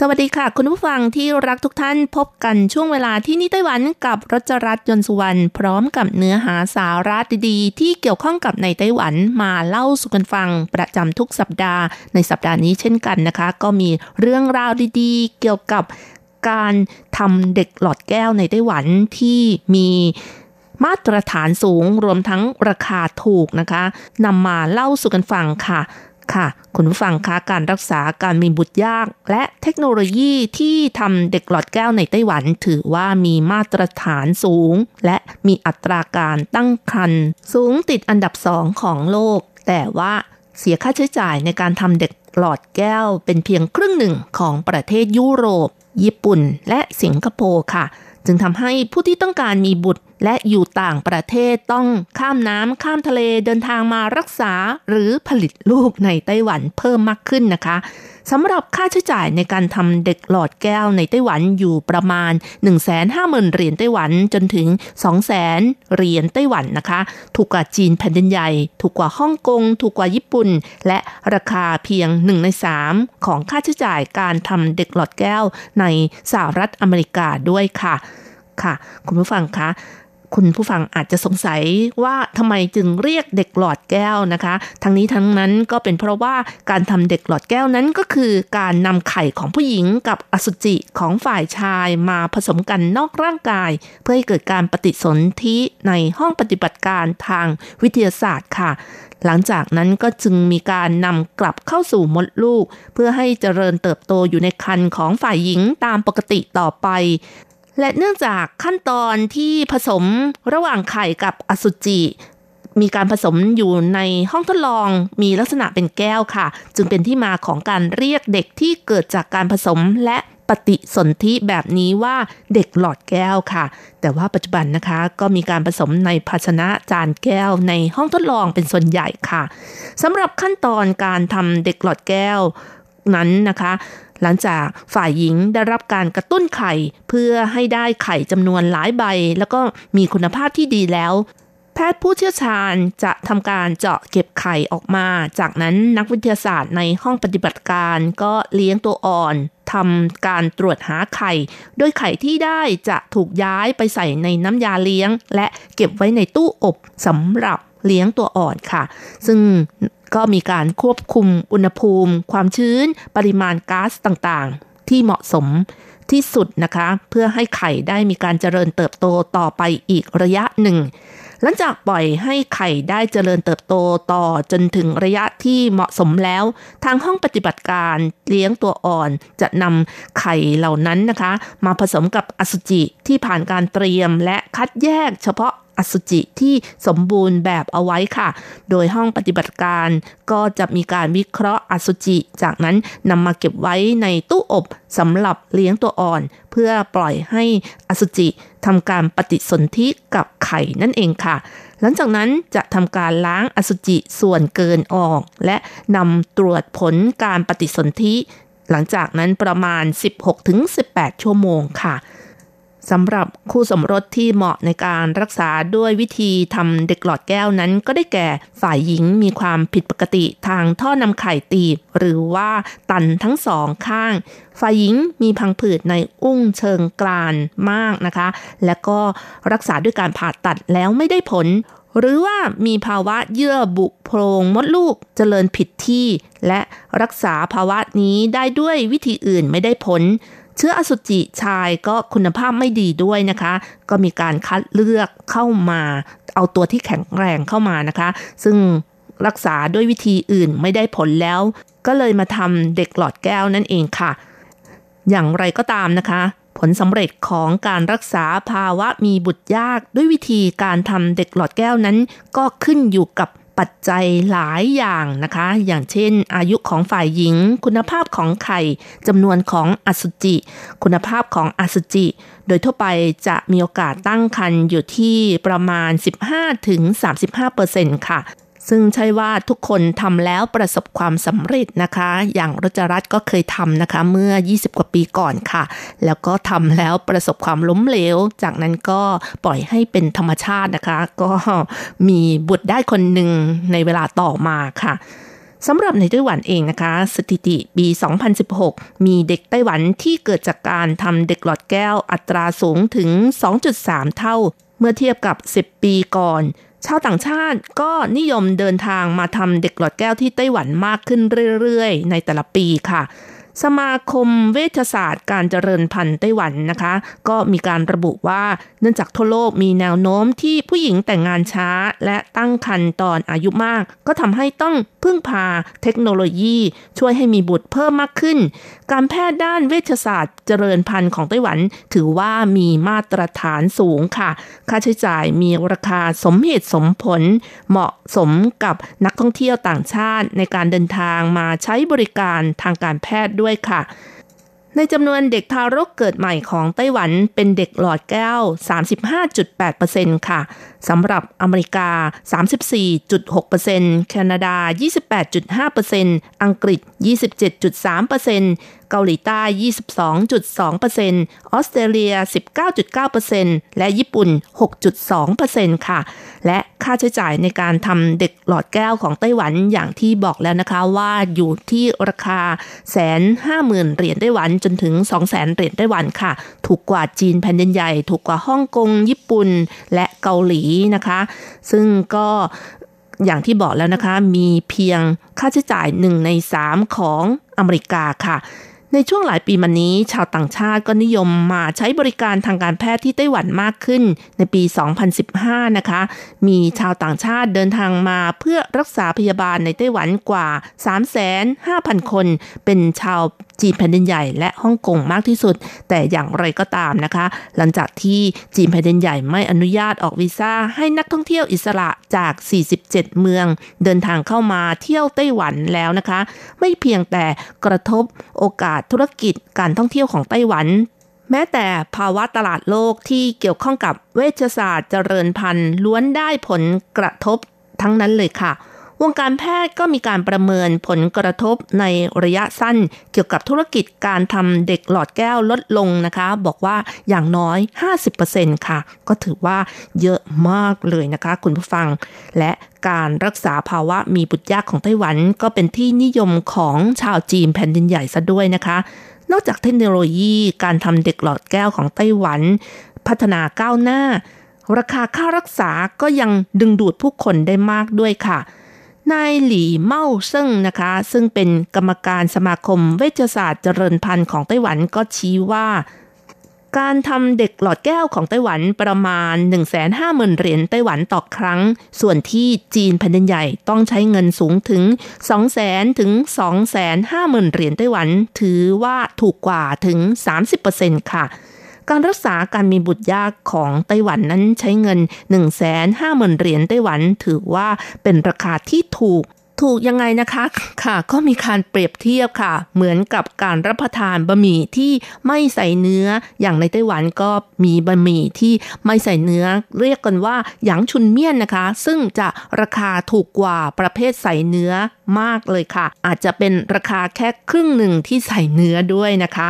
สวัสดีค่ะ คุณผู้ฟังที่รักทุกท่านพบกันช่วงเวลาที่นี่ไต้หวันกับรจรัสยนสุวรรณพร้อมกับเนื้อหาสาระดีๆ ที่เกี่ยวข้องกับในไต้หวันมาเล่าสู่กันฟังประจำทุกสัปดาห์ ในสัปดาห์นี้เช่นกันนะคะ ก็มีเรื่องราวดีๆ เกี่ยวกับการทำเด็กหลอดแก้วในไต้หวันที่มีมาตรฐานสูงรวมทั้งราคาถูกนะคะนำมาเล่าสู่กันฟังค่ะ ค่ะ คุณผู้ฟังคะการรักษาการมีบุตรยาก และเทคโนโลยีที่ทำเด็กหลอดแก้วในไต้หวัน ถือว่ามีมาตรฐานสูง และมีอัตราการตั้งครรภ์สูงติดอันดับสองของโลก แต่ว่าเสียค่าใช้จ่ายในการทำเด็กหลอดแก้วเป็นเพียงครึ่งหนึ่งของประเทศยุโรป ญี่ปุ่น และสิงคโปร์ค่ะ จึงทำให้ผู้ที่ต้องการมีบุตรและอยู่ต่างประเทศต้องข้ามน้ำข้ามทะเลเดินทางมารักษาหรือผลิตลูกในไต้หวันเพิ่มมากขึ้นนะคะ สำหรับค่าใช้จ่ายในการทำเด็กหลอดแก้วในไต้หวันอยู่ประมาณ 150,000เหรียญไต้หวันจนถึง 200,000เหรียญไต้หวันนะคะ ถูกกว่าจีนแผ่นดินใหญ่ ถูกกว่าฮ่องกง ถูกกว่าญี่ปุ่น และราคาเพียง 1 ใน 3 ของค่าใช้จ่ายการทำเด็กหลอดแก้วในสหรัฐอเมริกาด้วยค่ะ ค่ะ คุณผู้ฟังคะ คุณผู้ฟังอาจจะสงสัยว่าทำไมจึงเรียกเด็กหลอดแก้วนะคะ ทั้งนี้ทั้งนั้นก็เป็นเพราะว่าการทำเด็กหลอดแก้วนั้นก็คือการนำไข่ของผู้หญิงกับอสุจิของฝ่ายชายมาผสมกันนอกร่างกาย เพื่อให้เกิดการปฏิสนธิในห้องปฏิบัติการทางวิทยาศาสตร์ค่ะ หลังจากนั้นก็จึงมีการนำกลับเข้าสู่มดลูก เพื่อให้เจริญเติบโตอยู่ในครรภ์ของฝ่ายหญิงตามปกติต่อไป และเนื่องจากขั้นตอนที่ผสมระหว่างไข่กับอสุจิ มีการผสมอยู่ในห้องทดลองมีลักษณะเป็นแก้วค่ะ จึงเป็นที่มาของการเรียกเด็กที่เกิดจากการผสมและปฏิสนธิแบบนี้ว่าเด็กหลอดแก้วค่ะ แต่ว่าปัจจุบันนะคะก็มีการผสมในภาชนะจานแก้วในห้องทดลองเป็นส่วนใหญ่ค่ะสำหรับขั้นตอนการทำเด็กหลอดแก้วนั้นนะคะ หลังจากฝ่ายหญิงได้รับการกระตุ้นไข่ เพื่อให้ได้ไข่จำนวนหลายใบ แล้วก็มีคุณภาพที่ดีแล้วแพทย์ผู้เชี่ยวชาญจะทำการเจาะเก็บไข่ออกมา จากนั้นนักวิทยาศาสตร์ในห้องปฏิบัติการก็เลี้ยงตัวอ่อนทำการตรวจหาไข่ โดยไข่ที่ได้จะถูกย้ายไปใส่ในน้ำยาเลี้ยง และเก็บไว้ในตู้อบสำหรับเลี้ยงตัวอ่อนค่ะ ซึ่ง ก็มีการควบคุมอุณหภูมิ ความชื้น ปริมาณก๊าซต่างๆ ที่เหมาะสมที่สุดนะคะ เพื่อให้ไข่ได้มีการเจริญเติบโตต่อไปอีกระยะหนึ่ง หลังจากปล่อยให้ไข่ได้เจริญเติบโตต่อจนถึงระยะที่เหมาะสมแล้ว ทางห้องปฏิบัติการเลี้ยงตัวอ่อนจะนำไข่เหล่านั้นนะคะ มาผสมกับอสุจิที่ผ่านการเตรียมและคัดแยกเฉพาะ อสุจิที่สมบูรณ์แบบเอาไว้ค่ะ โดยห้องปฏิบัติการก็จะมีการวิเคราะห์อสุจิ จากนั้นนำมาเก็บไว้ในตู้อบสำหรับเลี้ยงตัวอ่อน เพื่อปล่อยให้อสุจิทำการปฏิสนธิกับไข่นั่นเองค่ะ หลังจากนั้นจะทำการล้างอสุจิส่วนเกินออก และนำตรวจผลการปฏิสนธิ หลังจากนั้นประมาณ 16-18 ชั่วโมงค่ะ สำหรับคู่สมรสที่เหมาะในการรักษาด้วยวิธีทำเด็กหลอดแก้วนั้น ก็ได้แก่ฝ่ายหญิงมีความผิดปกติทางท่อนำไข่ตีบ หรือว่าตันทั้งสองข้าง ฝ่ายหญิงมีพังผืดในอุ้งเชิงกรานมากนะคะ และก็รักษาด้วยการผ่าตัดแล้วไม่ได้ผล หรือว่ามีภาวะเยื่อบุโพรงมดลูกเจริญผิดที่ และรักษาภาวะนี้ได้ด้วยวิธีอื่นไม่ได้ผล เชื้ออสุจิชายก็คุณภาพไม่ดีด้วยนะคะ ก็มีการคัดเลือกเข้ามา เอาตัวที่แข็งแรงเข้ามานะคะ ซึ่งรักษาด้วยวิธีอื่นไม่ได้ผลแล้ว ก็เลยมาทำเด็กหลอดแก้วนั่นเองค่ะ อย่างไรก็ตามนะคะ ผลสำเร็จของการรักษาภาวะมีบุตรยากด้วยวิธีการทำเด็กหลอดแก้วนั้น ก็ขึ้นอยู่กับ ปัจจัยหลายอย่างนะคะ อย่างเช่น อายุของฝ่ายหญิง คุณภาพของไข่จำนวนของอสุจิ คุณภาพของอสุจิ โดยทั่วไปจะมีโอกาสตั้งครรภ์อยู่ที่ประมาณ 15-35%ค่ะ ซึ่งใช่ว่าทุกคนทำแล้วประสบความสำเร็จนะคะ อย่างรจรัตก็เคยทำนะคะเมื่อ 20 กว่าปีก่อนค่ะ แล้วก็ทำแล้วประสบความล้มเหลว จากนั้นก็ปล่อยให้เป็นธรรมชาตินะคะ ก็มีบุตรได้คนหนึ่งในเวลาต่อมาค่ะสำหรับในไต้หวันเองนะคะ สถิติปี 2016 มีเด็กไต้หวันที่เกิดจากการทำเด็กหลอดแก้วอัตราสูงถึง 2.3 เท่า เมื่อเทียบกับ 10 ปีก่อน ชาวต่างชาติก็นิยมเดินทางมาทำเด็กหลอดแก้วที่ไต้หวันมากขึ้นเรื่อยๆ ในแต่ละปีค่ะ สมาคมเวชศาสตร์การเจริญพันธุ์ไต้หวันนะคะ ก็มีการระบุว่าเนื่องจากทั่วโลกมีแนวโน้มที่ผู้หญิงแต่งงานช้าและตั้งครรภ์ตอนอายุมาก ก็ทำให้ต้องพึ่งพาเทคโนโลยี ช่วยให้มีบุตรเพิ่มมากขึ้น การแพทย์ด้านเวชศาสตร์เจริญพันธุ์ของไต้หวัน ถือว่ามีมาตรฐานสูงค่ะ ค่าใช้จ่ายมีราคาสมเหตุสมผล เหมาะสมกับนักท่องเที่ยวต่างชาติในการเดินทางมาใช้บริการทางการแพทย์ด้วยค่ะในจำนวนเด็กทารกเกิดใหม่ของไต้หวันเป็นเด็กหลอดแก้ว 35.8%ค่ะ สำหรับอเมริกา 34.6%แคนาดา 28.5%อังกฤษ 27.3%เเกาหลีใต้ 22.2%ออสเตรเลีย 19.9%และญี่ปุ่น 6.2%ค่ะ และค่าใช้จ่ายในการทำเด็กหลอดแก้วของไต้หวันอย่างที่บอกแล้วนะคะว่าอยู่ที่ราคาแสนห้าหมื่นเหรียญไต้หวันจนถึง2 0 0แสนเหรียญไต้หวันค่ะ ถูกกว่าจีนแผ่นดินใหญ่ ถูกกว่าฮ่องกง ญี่ปุ่น และเกาหลีนะคะ ซึ่งก็อย่างที่บอกแล้วนะคะ มีเพียงค่าใช้จ่ายหนึ่งในสามของอเมริกาค่ะ ในช่วงหลายปีมานี้ ชาวต่างชาติก็นิยมมาใช้บริการทางการแพทย์ที่ไต้หวันมากขึ้น ในปี 2015 นะคะ มีชาวต่างชาติเดินทางมาเพื่อรักษาพยาบาลในไต้หวันกว่า 35,000 คน เป็นชาว จีนแผ่นดินใหญ่และฮ่องกงมากที่สุด แต่อย่างไรก็ตามนะคะ หลังจากที่จีนแผ่นดินใหญ่ไม่อนุญาตออกวีซ่าให้นักท่องเที่ยวอิสระจาก 47 เมือง เดินทางเข้ามาเที่ยวไต้หวันแล้วนะคะ ไม่เพียงแต่กระทบโอกาสธุรกิจการท่องเที่ยวของไต้หวันแม้แต่ภาวะตลาดโลกที่เกี่ยวข้องกับเวชศาสตร์เจริญพันธุ์ล้วนได้ผลกระทบทั้งนั้นเลยค่ะ วงการแพทย์ก็มีการประเมินผลกระทบในระยะสั้น เกี่ยวกับธุรกิจการทำเด็กหลอดแก้วลดลงนะคะ บอกว่าอย่างน้อย 50%ค่ะ ก็ถือว่าเยอะมากเลยนะคะคุณผู้ฟัง และการรักษาภาวะมีบุตรยากของไต้หวัน ก็เป็นที่นิยมของชาวจีนแผ่นดินใหญ่ซะด้วยนะคะ นอกจากเทคโนโลยีการทำเด็กหลอดแก้วของไต้หวัน พัฒนาก้าวหน้า ราคาค่ารักษาก็ยังดึงดูดผู้คนได้มากด้วยค่ะ นายหลี่เมาซึ่งนะคะ ซึ่งเป็นกรรมการสมาคมเวชศาสตร์เจริญพันธุ์ของไต้หวันก็ชี้ว่า การทำเด็กหลอดแก้วของไต้หวันประมาณ 150,000เหรียญไต้หวันต่อครั้ง ส่วนที่จีนแผ่นดินใหญ่ต้องใช้เงินสูงถึง 200,000ถึง250,000เหรียญไต้หวัน ถือว่าถูกกว่าถึง 30%ค่ะ การรักษาการมีบุตรยากของไต้หวันนั้นใช้เงิน 1 5 0 0 0 0เหรียญไต้หวันถือว่าเป็นราคาที่ถูกถูกยังไงนะคะค่ะ ก็มีการเปรียบเทียบค่ะ เหมือนกับการรับประทานบะหมี่ที่ไม่ใส่เนื้อ อย่างในไต้หวันก็มีบะหมี่ที่ไม่ใส่เนื้อ เรียกกันว่าหยางชุนเมี่ยนนะคะ ซึ่งจะราคาถูกกว่าประเภทใส่เนื้อมากเลยค่ะ อาจจะเป็นราคาแค่ครึ่งหนึ่งที่ใส่เนื้อด้วยนะคะ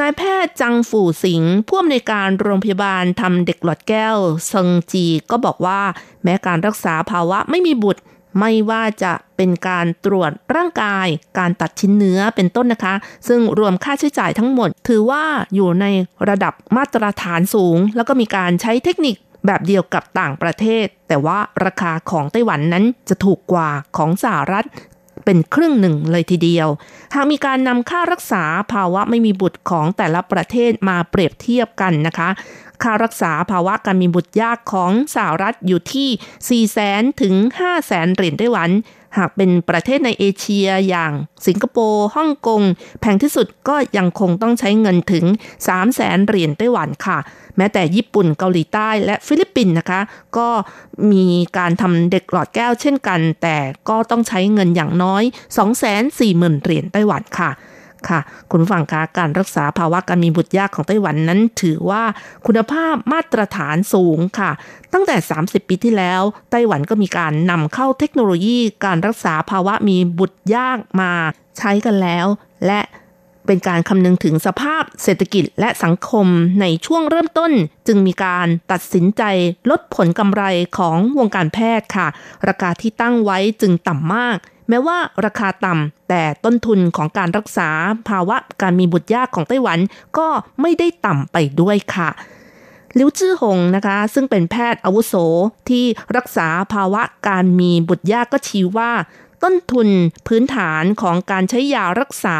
นายแพทย์จังฝู่สิงผู้อำนวยการโรงพยาบาลทำเด็กหลอดแก้วเซิงจีก็บอกว่าแม้การรักษาภาวะไม่มีบุตร ไม่ว่าจะเป็นการตรวจร่างกาย การตัดชิ้นเนื้อเป็นต้นนะคะ ซึ่งรวมค่าใช้จ่ายทั้งหมด ถือว่าอยู่ในระดับมาตรฐานสูง แล้วก็มีการใช้เทคนิคแบบเดียวกับต่างประเทศ แต่ว่าราคาของไต้หวันนั้นจะถูกกว่าของสหรัฐ เป็นครึ่งหนึ่งเลยทีเดียว หากมีการนำค่ารักษาภาวะไม่มีบุตรของแต่ละประเทศมาเปรียบเทียบกันนะคะ ค่ารักษาภาวะการมีบุตรยากของสหรัฐอยู่ที่ 4 0 0แสนถึง 5 0 0แสนเหรียญไต้หวัน หากเป็นประเทศในเอเชียอย่างสิงคโปร์ฮ่องกง แพงที่สุดก็ยังคงต้องใช้เงินถึง 3 0 0แสนเหรียญไต้หวันค่ะ แม้แต่ญี่ปุ่นเกาหลีใต้และฟิลิปปินส์นะคะ ก็มีการทำเด็กหลอดแก้วเช่นกัน แต่ก็ต้องใช้เงินอย่างน้อย 240,000เหรียญไต้หวันค่ะ ค่ะ คุณฟังคะการรักษาภาวะการมีบุตรยากของไต้หวันนั้นถือว่าคุณภาพมาตรฐานสูงค่ะ ตั้งแต่ 30 ปีที่แล้ว ไต้หวันก็มีการนำเข้าเทคโนโลยีการรักษาภาวะมีบุตรยากมาใช้กันแล้ว และเป็นการคำนึงถึงสภาพเศรษฐกิจและสังคมในช่วงเริ่มต้น จึงมีการตัดสินใจลดผลกำไรของวงการแพทย์ค่ะ ราคาที่ตั้งไว้จึงต่ำมาก แม้ว่าราคาต่ำแต่ต้นทุนของการรักษาภาวะการมีบุตรยากของไต้หวัน ก็ไม่ได้ต่ำไปด้วยค่ะลิวจื้อหงนะคะ ซึ่งเป็นแพทย์อาวุโสที่รักษาภาวะการมีบุตรยากก็ชี้ว่า ต้นทุนพื้นฐานของการใช้ยารักษา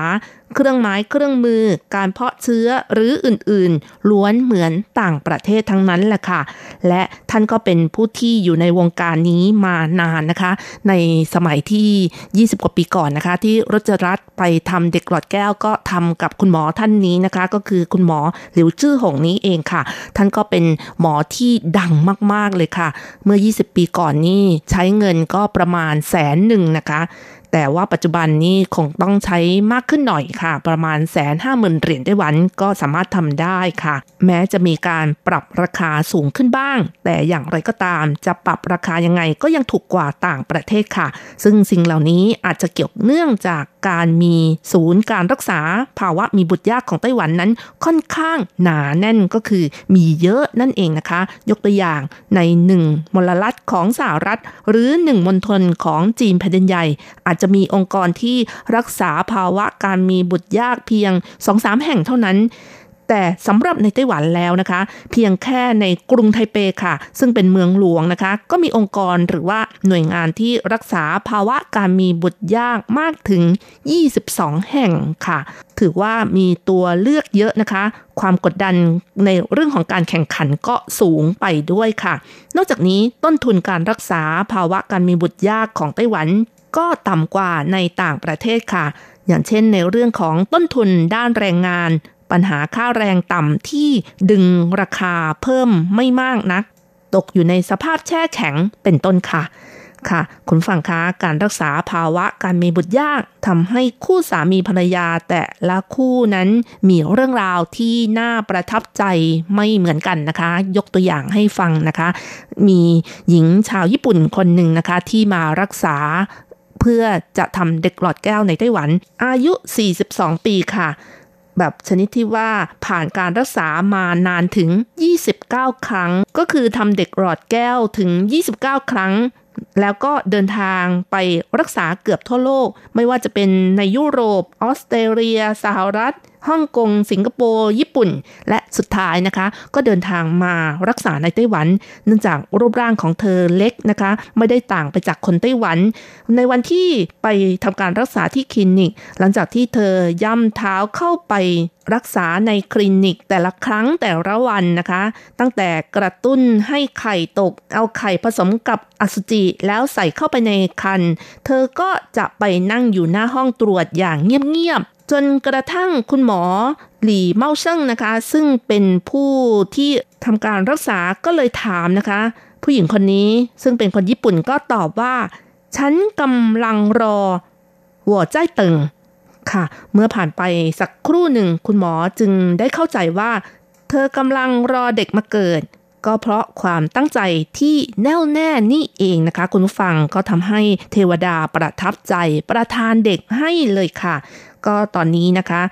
เครื่องไม้เครื่องมือ การเพาะเชื้อหรืออื่นๆ ล้วนเหมือนต่างประเทศทั้งนั้นแหละค่ะ และท่านก็เป็นผู้ที่อยู่ในวงการนี้มานานนะคะ ในสมัยที่ 20 กว่าปีก่อนนะคะ ที่รจรัตไปทำเด็กหลอดแก้วก็ทำกับคุณหมอท่านนี้นะคะ ก็คือคุณหมอหลิวจื้อหงนี้เองค่ะ ท่านก็เป็นหมอที่ดังมากๆเลยค่ะ เมื่อ 20 ปีก่อนนี่ใช้เงินก็ประมาณแสนหนึ่งนะคะ แต่ว่าปัจจุบันนี้คงต้องใช้มากขึ้นหน่อยค่ะ ประมาณแสนห้าหมื่นเหรียญไต้หวันก็สามารถทำได้ค่ะ แม้จะมีการปรับราคาสูงขึ้นบ้าง แต่อย่างไรก็ตามจะปรับราคายังไงก็ยังถูกกว่าต่างประเทศค่ะ ซึ่งสิ่งเหล่านี้อาจจะเกี่ยวเนื่องจากการมีศูนย์การรักษาภาวะมีบุตรยากของไต้หวันนั้นค่อนข้างหนาแน่นก็คือมีเยอะนั่นเองนะคะ ยกตัวอย่างในหนึ่งมลรัฐของสหรัฐ หรือหนึ่งมณฑลของจีนแผ่นดินใหญ่ อาจจะมีองค์กรที่รักษาภาวะการมีบุตรยากเพียงสองสามแห่งเท่านั้น แต่สำหรับในไต้หวันแล้วนะคะ เพียงแค่ในกรุงไทเปค่ะ ซึ่งเป็นเมืองหลวงนะคะ ก็มีองค์กรหรือว่าหน่วยงานที่รักษาภาวะการมีบุตรยากมากถึง 22 แห่งค่ะ ถือว่ามีตัวเลือกเยอะนะคะ ความกดดันในเรื่องของการแข่งขันก็สูงไปด้วยค่ะ นอกจากนี้ต้นทุนการรักษาภาวะการมีบุตรยากของไต้หวันก็ต่ำกว่าในต่างประเทศค่ะ อย่างเช่นในเรื่องของต้นทุนด้านแรงงาน ปัญหาค่าแรงต่ำที่ดึงราคาเพิ่มไม่มากนัก ตกอยู่ในสภาพแช่แข็งเป็นต้นค่ะ ค่ะ คุณฟังคะการรักษาภาวะการมีบุตรยากทำให้คู่สามีภรรยาแต่ละคู่นั้นมีเรื่องราวที่น่าประทับใจไม่เหมือนกันนะคะ ยกตัวอย่างให้ฟังนะคะ มีหญิงชาวญี่ปุ่นคนหนึ่งนะคะ ที่มารักษาเพื่อจะทำเด็กหลอดแก้วในไต้หวัน อายุ 42 ปีค่ะ แบบชนิดที่ว่าผ่านการรักษามานานถึง 29 ครั้ง ก็คือทำเด็กหลอดแก้วถึง 29 ครั้ง แล้วก็เดินทางไปรักษาเกือบทั่วโลก ไม่ว่าจะเป็นในยุโรป ออสเตรเลีย สหรัฐ ฮ่องกง สิงคโปร์ ญี่ปุ่น และสุดท้ายนะคะ ก็เดินทางมารักษาในไต้หวัน เนื่องจากรูปร่างของเธอเล็กนะคะ ไม่ได้ต่างไปจากคนไต้หวัน ในวันที่ไปทำการรักษาที่คลินิก หลังจากที่เธอย่ำเท้าเข้าไปรักษาในคลินิกแต่ละครั้งแต่ละวันนะคะ ตั้งแต่กระตุ้นให้ไข่ตก เอาไข่ผสมกับอสุจิแล้วใส่เข้าไปในคัน เธอก็จะไปนั่งอยู่หน้าห้องตรวจอย่างเงียบ จนกระทั่งคุณหมอหลี่เมาเซิงนะคะ ซึ่งเป็นผู้ที่ทำการรักษาก็เลยถามนะคะ ผู้หญิงคนนี้ซึ่งเป็นคนญี่ปุ่นก็ตอบว่า ฉันกำลังรอหัวใจตึงค่ะ เมื่อผ่านไปสักครู่หนึ่งคุณหมอจึงได้เข้าใจว่า เธอกำลังรอเด็กมาเกิด ก็เพราะความตั้งใจที่แน่วแน่นี่เองนะคะ คุณผู้ฟังก็ทำให้เทวดาประทับใจประทานเด็กให้เลยค่ะ ก็ตอนนี้นะคะ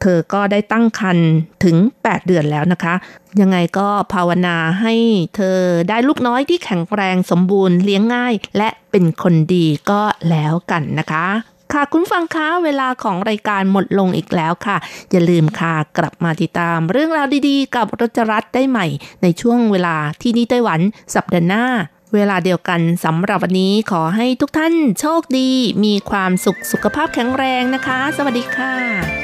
เธอก็ได้ตั้งครรภ์ถึง 8 เดือนแล้วนะคะ ยังไงก็ภาวนาให้เธอได้ลูกน้อยที่แข็งแรงสมบูรณ์เลี้ยงง่าย และเป็นคนดีก็แล้วกันนะคะ ค่ะคุณฟังคะเวลาของรายการหมดลงอีกแล้วค่ะ อย่าลืมค่ะกลับมาติดตามเรื่องราวดีๆ กับรจรัตได้ใหม่ ในช่วงเวลาที่นี่ไต้หวันสัปดาห์หน้า เวลาเดียวกันสำหรับวันนี้ขอให้ทุกท่านโชคดี มีความสุขสุขภาพแข็งแรงนะคะ สวัสดีค่ะ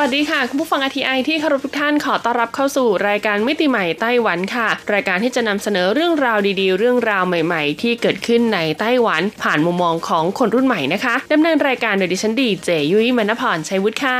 วัสดีค่ะ คุณผู้ฟังอทีไอที่คารพทุกท่านขอต้อนรับเข้าสู่รายการมิติใหม่ไต้หวันค่ะ รายการที่จะนำเสนอเรื่องราวดีๆ เรื่องราวใหม่ๆ ที่เกิดขึ้นในไต้หวัน ผ่านมุมมองของคนรุ่นใหม่นะคะดำเนินรายการโดยดิฉันดีเจยุ้ยมณพรชัยวุฒิค่ะ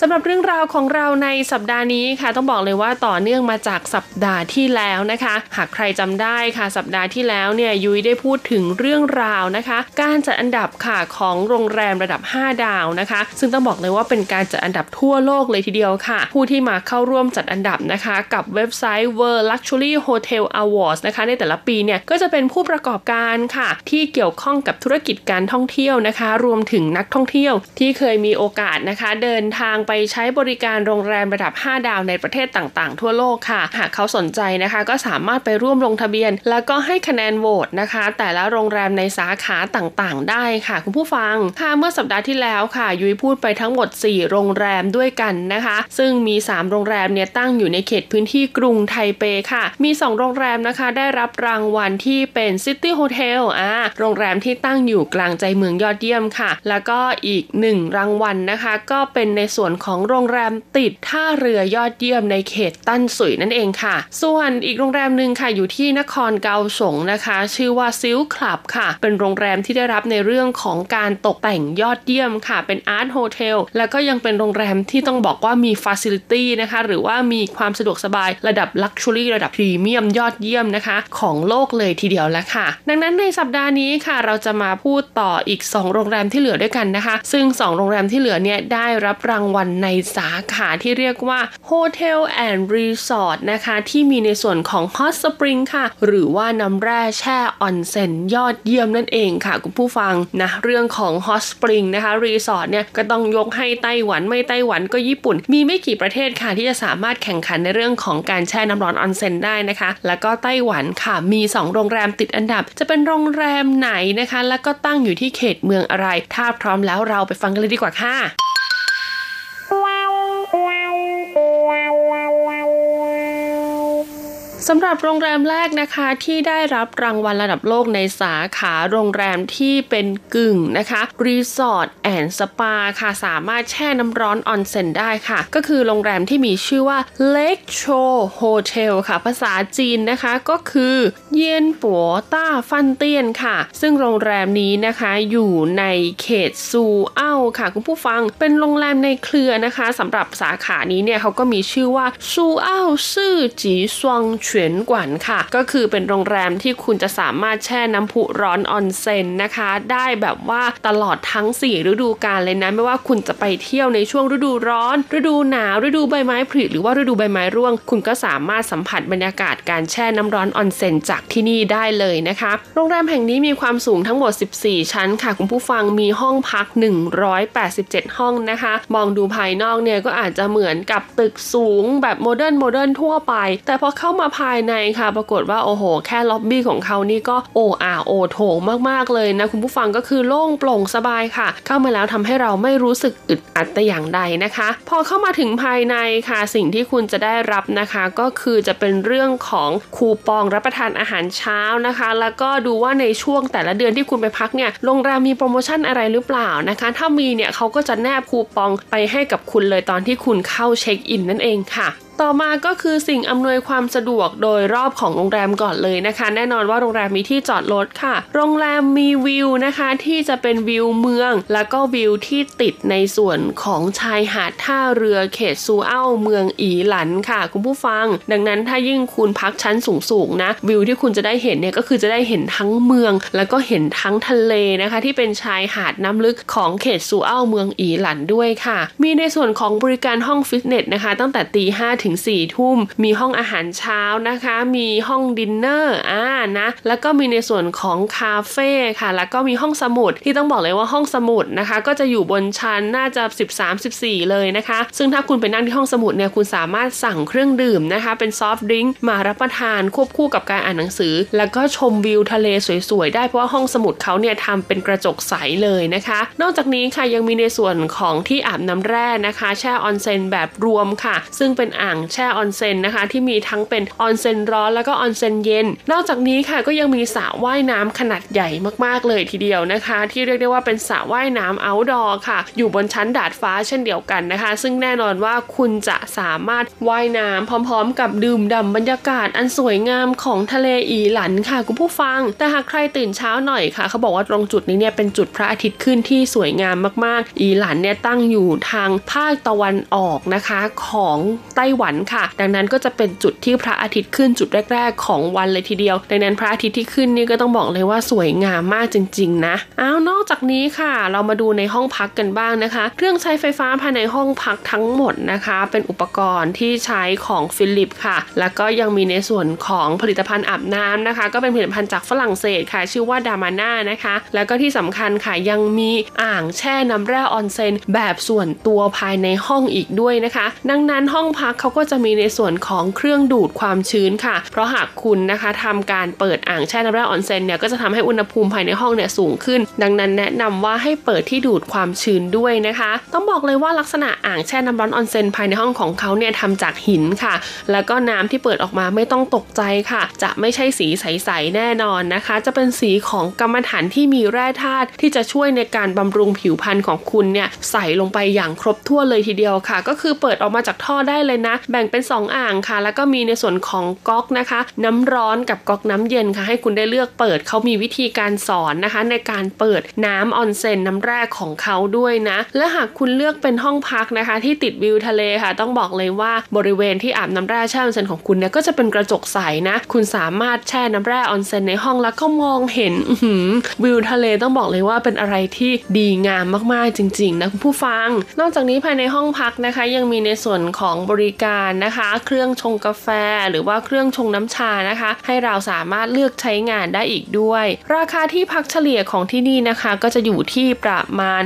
สำหรับเรื่องราวของเราในสัปดาห์นี้ค่ะ ต้องบอกเลยว่าต่อเนื่องมาจากสัปดาห์ที่แล้วนะคะ หากใครจำได้ค่ะ สัปดาห์ที่แล้วเนี่ยยุ้ยได้พูดถึงเรื่องราวนะคะ การจัดอันดับค่ะของโรงแรมระดับ 5 ดาวนะคะ ซึ่งต้องบอกเลยว่าเป็นการจัดอันดับทั่ั่วโลกเลยทีเดียวค่ะ ผู้ที่มาเข้าร่วมจัดอันดับนะคะกับเว็บไซต์ World Luxury Hotel Awards นะคะในแต่ละปีเนี่ยก็จะเป็นผู้ประกอบการค่ะ ที่เกี่ยวข้องกับธุรกิจการท่องเที่ยวนะคะ รวมถึงนักท่องเที่ยวที่เคยมีโอกาสนะคะ เดินทางไปไปใช้บริการโรงแรมระดับ 5 ดาวในประเทศต่างๆ ทั่วโลกค่ะ หากเขาสนใจนะคะ ก็สามารถไปร่วมลงทะเบียน แล้วก็ให้คะแนนโหวตนะคะ แต่ละโรงแรมในสาขาตต่างๆ ได้ค่ะ คุณผู้ฟังค่ะเมื่อสัปดาห์ที่แล้วค่ะ ยุ้ยพูดไปทั้งหมด 4 โรงแรมด้วยกันนะคะ ซึ่งมี 3 โรงแรมเนี่ยตั้งอยู่ในเขตพื้นที่กรุงไทเปค่ะ มี 2 โรงแรมนะคะได้รับรางวัลที่เป็น city hotel อ่าโรงแรมที่ตั้งอยู่กลางใจเมืองยอดเยี่ยมค่ะ แล้วก็อีก 1 รางวัลนะคะ ก็เป็นในส่วนของโรงแรมติดท่าเรือยอดเยี่ยมในเขตตั้นสุยนั่นเองค่ะ ส่วนอีกโรงแรมหนึ่งค่ะอยู่ที่นครเกาสงนะคะ ชื่อว่า Silks Club ค่ะ เป็นโรงแรมที่ได้รับในเรื่องของการตกแต่งยอดเยี่ยมค่ะ เป็น art hotel แล้วก็ยังเป็นโรงแรมที่ต้องบอกว่ามี facility นะคะ หรือว่ามีความสะดวกสบายระดับ luxury ระดับพรีเมียมยอดเยี่ยมนะคะ ของโลกเลยทีเดียวแล้วค่ะ ดังนั้นในสัปดาห์นี้ค่ะ เราจะมาพูดต่ออีก 2 โรงแรมที่เหลือด้วยกันนะคะ ซึ่ง 2 โรงแรมที่เหลือเนี่ยได้รับรางวัลในสาขาที่เรียกว่า Hotel and Resort นะคะ ที่มีในส่วนของ Hot Spring ค่ะ หรือว่าน้ำแร่แช่ออนเซ็นยอดเยี่ยมนั่นเองค่ะ คุณผู้ฟังนะเรื่องของ Hot Spring นะคะรีสอร์ทเนี่ยก็ต้องยกให้ไต้หวันไม่ไต้หวันก็ญี่ปุ่น มีไม่กี่ประเทศค่ะที่จะสามารถแข่งขันในเรื่องของการแช่น้ำร้อนออนเซ็นได้นะคะ แล้วก็ไต้หวันค่ะมี 2 โรงแรมติดอันดับ จะเป็นโรงแรมไหนนะคะ แล้วก็ตั้งอยู่ที่เขตเมืองอะไร ถ้าพร้อมแล้วเราไปฟังกันเลยดีกว่าค่ะ สำหรับโรงแรมแรกนะคะที่ได้รับรางวัลระดับโลกในสาขาโรงแรมที่เป็นกึ่งนะคะ resort and spa ค่ะสามารถแช่น้ำร้อนออนเซ็นได้ค่ะ ก็คือโรงแรมที่มีชื่อว่า Lake Shore Hotel ค่ะ ภาษาจีนนะคะก็คือเยียนปัวต้าฟันเตียนค่ะ ซึ่งโรงแรมนี้นะคะอยู่ในเขตซูเอ้าค่ะ คุณผู้ฟังเป็นโรงแรมในเครือนะคะสำหรับสาขานี้เนี่ยเขาก็มีชื่อว่าซูเอ้าซื่อจีซวงเฉียนกวนค่ะ ก็คือเป็นโรงแรมที่คุณจะสามารถแช่น้ำพุร้อนออนเซ็นนะคะ ได้แบบว่าตลอดทั้ง 4 ฤดูกาลเลยนะ ไม่ว่าคุณจะไปเที่ยวในช่วงฤดูร้อน ฤดูหนาว ฤดูใบไม้ผลิหรือว่าฤดูใบไม้ร่วง คุณก็สามารถสัมผัสบรรยากาศการแช่น้ำร้อนออนเซ็นจากที่นี่ได้เลยนะคะ โรงแรมแห่งนี้มีความสูงทั้งหมด 14 ชั้นค่ะ คุณผู้ฟังมีห้องพัก 187 ห้องนะคะ มองดูภายนอกเนี่ยก็อาจจะเหมือนกับตึกสูงแบบ modern modern ทั่วไป แต่พอเข้ามาภายในค่ะ ปรากฏว่าโอ้โห แค่ล็อบบี้ของเขานี่ก็โอ่อ่าโอ่โถงมากๆเลยนะ คุณผู้ฟังก็คือโล่งโปร่งสบายค่ะ เข้ามาแล้วทำให้เราไม่รู้สึกอึดอัดแต่อย่างใดนะคะ พอเข้ามาถึงภายในค่ะ สิ่งที่คุณจะได้รับนะคะ ก็คือจะเป็นเรื่องของคูปองรับประทานอาหารเช้านะคะ แล้วก็ดูว่าในช่วงแต่ละเดือนที่คุณไปพักเนี่ยโรงแรมมีโปรโมชั่นอะไรหรือเปล่านะคะ ถ้ามีเนี่ยเขาก็จะแนบคูปองไปให้กับคุณเลยตอนที่คุณเข้าเช็คอินนั่นเองค่ะ ต่อมาก็คือสิ่งอำนวยความสะดวกโดยรอบของโรงแรมก่อนเลยนะคะ แน่นอนว่าโรงแรมมีที่จอดรถค่ะ โรงแรมมีวิวนะคะที่จะเป็นวิวเมือง แล้วก็วิวที่ติดในส่วนของชายหาดท่าเรือเขตซูเอ้าเมืองอีหลันค่ะ คุณผู้ฟัง ดังนั้นถ้ายิ่งคุณพักชั้นสูงๆนะ วิวที่คุณจะได้เห็นเนี่ยก็คือจะได้เห็นทั้งเมือง แล้วก็เห็นทั้งทะเลนะคะ ที่เป็นชายหาดน้ำลึกของเขตซูเอ้าเมืองอีหลันด้วยค่ะ มีในส่วนของบริการห้องฟิตเนสนะคะ ตั้งแต่ตีห้าถึง4ี่ทุ่ม มีห้องอาหารเช้านะคะ มีห้องดินเนอร์อ่านะแล้วก็มีในส่วนของคาเฟ่ค่ะ แล้วก็มีห้องสมุดที่ต้องบอกเลยว่าห้องสมุดนะคะ ก็จะอยู่บนชั้นน่าจะ 13-14 เลยนะคะ ซึ่งถ้าคุณไปนั่งที่ห้องสมุดเนี่ยคุณสามารถสั่งเครื่องดื่มนะคะ เป็น soft drink มารับประทานควบคู่กับการอ่านหนังสือ แล้วก็ชมวิวทะเลสวยๆได้เพราะว่าห้องสมุดเขาเนี่ยทำเป็นกระจกใสเลยนะคะ นอกจากนี้ค่ะยังมีในส่วนของที่อาบน้ำแร่นะคะ แช่ออนเซนแบบรวมค่ะ ซึ่งเป็นอ่างแช่ออนเซ็นนะคะ ที่มีทั้งเป็นออนเซ็นร้อนแล้วก็ออนเซ็นเย็น นอกจากนี้ค่ะก็ยังมีสระว่ายน้ำขนาดใหญ่มากๆเลยทีเดียวนะคะ ที่เรียกได้ว่าเป็นสระว่ายน้ำ outdoor ค่ะ อยู่บนชั้นดาดฟ้าเช่นเดียวกันนะคะ ซึ่งแน่นอนว่าคุณจะสามารถว่ายน้ำพร้อม ๆ กับดื่มด่ำบรรยากาศอันสวยงามของทะเลอีหลันค่ะคุณผู้ฟัง แต่หากใครตื่นเช้าหน่อยค่ะ เขาบอกว่าตรงจุดนี้เนี่ยเป็นจุดพระอาทิตย์ขึ้นที่สวยงามมากๆ อีหลันเนี่ยตั้งอยู่ทางภาคตะวันออกนะคะของไต้หวันค่ะ ดังนั้นก็จะเป็นจุดที่พระอาทิตย์ขึ้นจุดแรก ๆ ของวันเลยทีเดียว ดังนั้นพระอาทิตย์ที่ขึ้นนี่ก็ต้องบอกเลยว่าสวยงามมากจริง ๆ นะอ้าวนอกจากนี้ค่ะ เรามาดูในห้องพักกันบ้างนะคะ เครื่องใช้ไฟฟ้าภายในห้องพักทั้งหมดนะคะ เป็นอุปกรณ์ที่ใช้ของฟิลิปค่ะ แล้วก็ยังมีในส่วนของผลิตภัณฑ์อาบน้ำนะคะ ก็เป็นผลิตภัณฑ์จากฝรั่งเศสค่ะ ชื่อว่าดามาน่านะคะ แล้วก็ที่สำคัญค่ะยังมีอ่างแช่น้ำแร่ออนเซนแบบส่วนตัวภายในห้องอีกด้วยนะคะ ดังนั้นห้องพักเขาก็จะมีในส่วนของเครื่องดูดความชื้นค่ะ เพราะหากคุณนะคะทำการเปิดอ่างแช่น้ำแร่ออนเซนเนี่ยก็จะทำให้อุณหภูมิภายในห้องเนี่ยสูงขึ้น ดังนั้นแนะนำว่าให้เปิดที่ดูดความชื้นด้วยนะคะ ต้องบอกเลยว่าลักษณะอ่างแช่น้ำร้อนออนเซนภายในห้องของเขาเนี่ยทำจากหินค่ะ แล้วก็น้ำที่เปิดออกมาไม่ต้องตกใจค่ะ จะไม่ใช่สีใสๆแน่นอนนะคะ จะเป็นสีของกรรมฐานที่มีแร่ธาตุที่จะช่วยในการบำรุงผิวพรรณของคุณเนี่ยใส่ลงไปอย่างครบถ้วนเลยทีเดียวค่ะ ก็คือเปิดออกมาจากท่อได้เลยนะแบ่งเป็น 2 อ่างค่ะ แล้วก็มีในส่วนของก๊อกนะคะ น้ำร้อนกับก๊อกน้ำเย็นค่ะ ให้คุณได้เลือกเปิดเขามีวิธีการสอนนะคะ ในการเปิดน้ำออนเซนน้ำแร่ของเขาด้วยนะ และหากคุณเลือกเป็นห้องพักนะคะ ที่ติดวิวทะเลค่ะ ต้องบอกเลยว่าบริเวณที่อาบน้ำแร่แช่ออนเซนของคุณเนี่ยก็จะเป็นกระจกใสนะ คุณสามารถแช่น้ำแร่ออนเซนในห้องแล้วก็มองเห็นวิวทะเลต้องบอกเลยว่าเป็นอะไรที่ดีงามมากๆจริงๆนะคุณผู้ฟัง นอกจากนี้ภายในห้องพักนะคะ ยังมีในส่วนของบริการนะคะ เครื่องชงกาแฟ หรือว่าเครื่องชงน้ำชานะคะ ให้เราสามารถเลือกใช้งานได้อีกด้วย ราคาที่พักเฉลี่ยของที่นี่นะคะ ก็จะอยู่ที่ประมาณ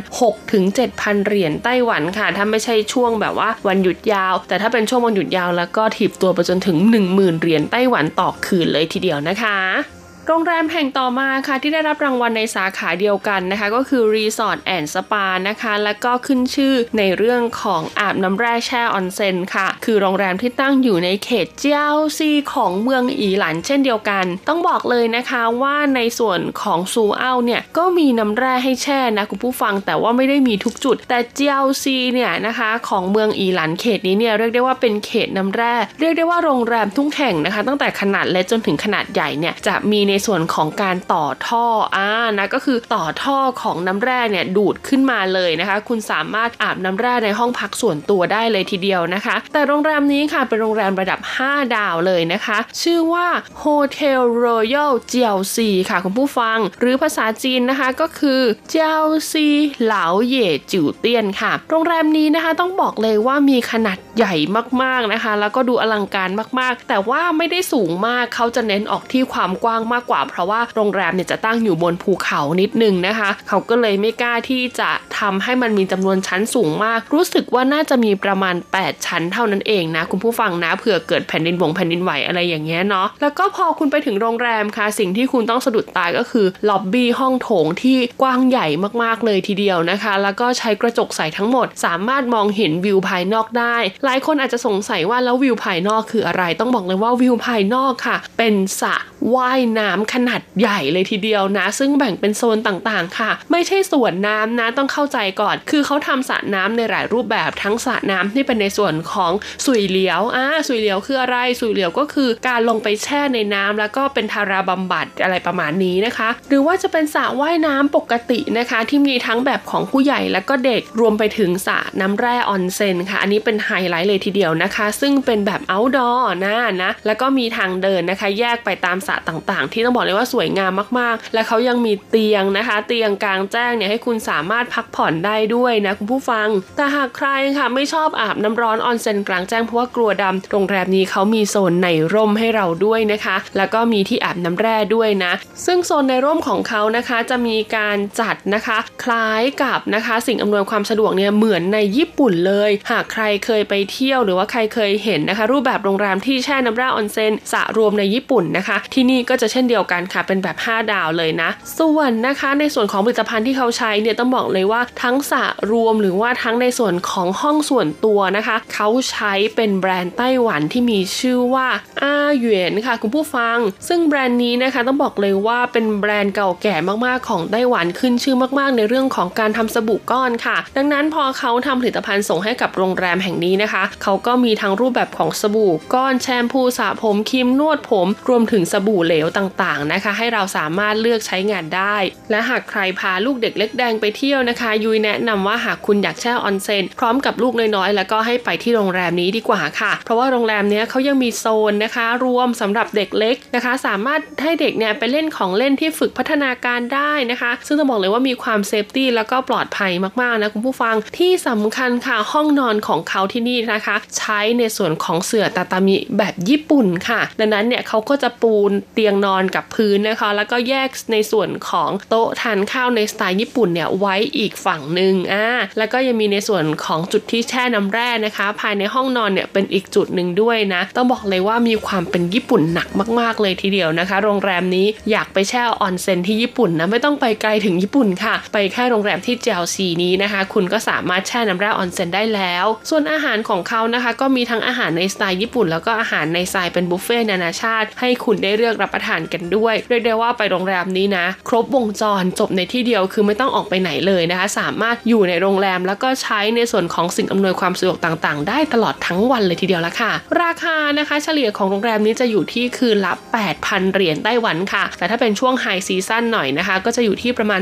6-7,000เหรียญไต้หวันค่ะ ถ้าไม่ใช่ช่วงแบบว่าวันหยุดยาว แต่ถ้าเป็นช่วงวันหยุดยาวแล้วก็ถีบตัวไปจนถึง 10,000เหรียญไต้หวันต่อคืนเลยทีเดียวนะคะ โรงแรมแห่งต่อมาค่ะที่ได้รับรางวัลในสาขาเดียวกันนะคะ ก็คือ resort and spa นะคะ และก็ขึ้นชื่อในเรื่องของอาบน้ำแร่แช่ออนเซ็นค่ะ คือโรงแรมที่ตั้งอยู่ในเขตเจียวซีของเมืองอีหลันเช่นเดียวกัน ต้องบอกเลยนะคะว่าในส่วนของซูเอ้าเนี่ยก็มีน้ำแร่ให้แช่นะคุณผู้ฟังแต่ว่าไม่ได้มีทุกจุด แต่เจียวซีเนี่ยนะคะของเมืองอีหลันเขตนี้เนี่ยเรียกได้ว่าเป็นเขตน้ำแร่ เรียกได้ว่าโรงแรมทุกแห่งนะคะ ตั้งแต่ขนาดเล็กจนถึงขนาดใหญ่เนี่ยจะมีในส่วนของการต่อท่ออ่านะก็คือต่อท่อของน้ำแร่เนี่ยดูดขึ้นมาเลยนะคะ คุณสามารถอาบน้ำแร่ในห้องพักส่วนตัวได้เลยทีเดียวนะคะ แต่โรงแรมนี้ค่ะเป็นโรงแรมระดับ 5 ดาวเลยนะคะ ชื่อว่า Hotel Royal เจียวซีค่ะคุณผู้ฟัง หรือภาษาจีนนะคะก็คือเจียวซีเหลาเย่จิ๋วเตี้ยนค่ะ โรงแรมนี้นะคะต้องบอกเลยว่ามีขนาดใหญ่มากๆนะคะ แล้วก็ดูอลังการมากๆ แต่ว่าไม่ได้สูงมากเขาจะเน้นออกที่ความกว้างมากกว่า เพราะว่าโรงแรมเนี่ยจะตั้งอยู่บนภูเขานิดนึงนะคะ เขาก็เลยไม่กล้าที่จะทำให้มันมีจำนวนชั้นสูงมาก รู้สึกว่าน่าจะมีประมาณ 8 ชั้นเท่านั้นเองนะ คุณผู้ฟังนะเผื่อเกิดแผ่นดินวงแผ่นดินไหวอะไรอย่างเงี้ยเนาะแล้วก็พอคุณไปถึงโรงแรมค่ะ สิ่งที่คุณต้องสะดุดตาก็คือล็อบบี้ห้องโถงที่กว้างใหญ่มากๆเลยทีเดียวนะคะ แล้วก็ใช้กระจกใสทั้งหมด สามารถมองเห็นวิวภายนอกได้ หลายคนอาจจะสงสัยว่าแล้ววิวภายนอกคืออะไรต้องบอกเลยว่าวิวภายนอกค่ะ เป็นสระว่ายน้ำขนาดใหญ่เลยทีเดียวนะ ซึ่งแบ่งเป็นโซนต่างๆ ค่ะ ไม่ใช่สวนน้ำนะต้องเข้าใจก่อน คือเขาทำสระน้ำในหลายรูปแบบทั้งสระน้ำที่เป็นในส่วนของ水療 อ่า 水療 คืออะไร 水療 ก็คือการลงไปแช่ในน้ำแล้วก็เป็นธาราบำบัดอะไรประมาณนี้นะคะ หรือว่าจะเป็นสระว่ายน้ำปกตินะคะ ที่มีทั้งแบบของผู้ใหญ่และก็เด็กรวมไปถึงสระน้ำแร่ออนเซนค่ะ อันนี้เป็นไฮไลท์เลยทีเดียวนะคะ ซึ่งเป็นแบบ outdoor นะนะแล้วก็มีทางเดินนะคะ แยกไปตามสระต่างๆ ที่ต้องบอกเลยว่าสวยงามมากๆ และเขายังมีเตียงนะคะ เตียงกลางแจ้งเนี่ยให้คุณสามารถพักผ่อนได้ด้วยนะคุณผู้ฟัง แต่หากใครค่ะไม่ชอบอาบน้ำร้อนออนเซนกลางแจ้งเพราะว่ากลัวดำโรงแรมนี้เขามีโซนในร่มให้เราด้วยนะคะ แล้วก็มีที่อาบน้ำแร่ด้วยนะ ซึ่งโซนในร่มของเขานะคะจะมีการจัดนะคะ คล้ายกับนะคะ สิ่งอำนวยความสะดวกเนี่ยเหมือนในญี่ปุ่นเลย หากใครเคยไปเที่ยวหรือว่าใครเคยเห็นนะคะ รูปแบบโรงแรมที่แช่น้ำแร่ออนเซนสระรวมในญี่ปุ่นนะคะ ที่นี่ก็จะเช่นเดียวกันค่ะ เป็นแบบ 5 ดาวเลยนะ ส่วนนะคะในส่วนของผลิตภัณฑ์ที่เขาใช้เนี่ยต้องบอกเลยว่าทั้งสระรวมหรือว่าทั้งในส่วนของห้องส่วนตัวนะคะ เขาใช้เป็นแบรนด์ไต้หวันที่มีชื่อว่าอาหยวนค่ะคุณผู้ฟัง ซึ่งแบรนด์นี้นะคะต้องบอกเลยว่าเป็นแบรนด์เก่าแก่มากๆของไต้หวันขึ้นชื่อมากๆ ในเรื่องของการทำสบู่ก้อนค่ะ ดังนั้นพอเขาทำผลิตภัณฑ์ส่งให้กับโรงแรมแห่งนี้นะคะ เขาก็มีทั้งรูปแบบของสบู่ก้อนแชมพูสระผมครีมนวดผม รวมถึงสบู่เหลวต่างๆนะคะ ให้เราสามารถเลือกใช้งานได้ และหากใครพาลูกเด็กเล็กแดงไปเที่ยวนะคะ ยุ้ยแนะนำว่าหากคุณอยากแช่ออนเซนพร้อมกับลูกน้อยๆแล้วก็ให้ไปที่โรงแรมนี้ดีกว่าค่ะ เพราะว่าโรงแรมนี้เขายังมีโซนนะคะ รวมสำหรับเด็กเล็กนะคะ สามารถให้เด็กเนี่ยไปเล่นของเล่นที่ฝึกพัฒนาการได้นะคะ ซึ่งต้องบอกเลยว่ามีความ safety แล้วก็ปลอดภัยมากๆนะคุณผู้ฟังที่สำคัญค่ะห้องนอนของเขาที่นี่นะคะ ใช้ในส่วนของเสื่อตาตามิแบบญี่ปุ่นค่ะ ดังนั้นเนี่ยเขาก็จะปูเตียงนอนกับพื้นนะคะ แล้วก็แยกในส่วนของโต๊ะทานข้าวในสไตล์ญี่ปุ่นเนี่ยไว้อีกฝั่งหนึ่งอ่าแล้วก็ยังมีในส่วนของจุดที่แช่น้ำแร่นะคะ ภายในห้องนอนเนี่ยเป็นอีกจุดหนึ่งด้วยนะ ต้องบอกเลยว่ามีความเป็นญี่ปุ่นหนักมาก ๆ เลยทีเดียวนะคะ โรงแรมนี้อยากไปแช่ออนเซ็นที่ญี่ปุ่นนะไม่ต้องไปไกลถึงญี่ปุ่นค่ะ ไปแค่โรงแรมที่เจลซีนี้นะคะ คุณก็สามารถแช่น้ำแร่ออนเซ็นได้แล้ว ส่วนอาหารของเขานะคะ ก็มีทั้งอาหารในสไตล์ญี่ปุ่น แล้วก็อาหารในสไตล์เป็นบุฟเฟ่นานาชาติ ให้คุณได้เลือกรับประทานกันด้วยเรียกได้ว่าไปโรงแรมนี้นะ ครบวงจรจบในที่เดียวคือไม่ต้องออกไปไหนเลยนะคะ สามารถอยู่ในโรงแรมแล้วก็ใช้ในส่วนของสิ่งอำนวยความสะดวกต่างๆ ได้ตลอดทั้งวันเลยทีเดียวละค่ะ ราคานะคะเฉลี่ยของโรงแรมนี้จะอยู่ที่คืนละ 8,000 เหรียญไต้หวันค่ะ แต่ถ้าเป็นช่วงไฮซีซั่นหน่อยนะคะ ก็จะอยู่ที่ประมาณ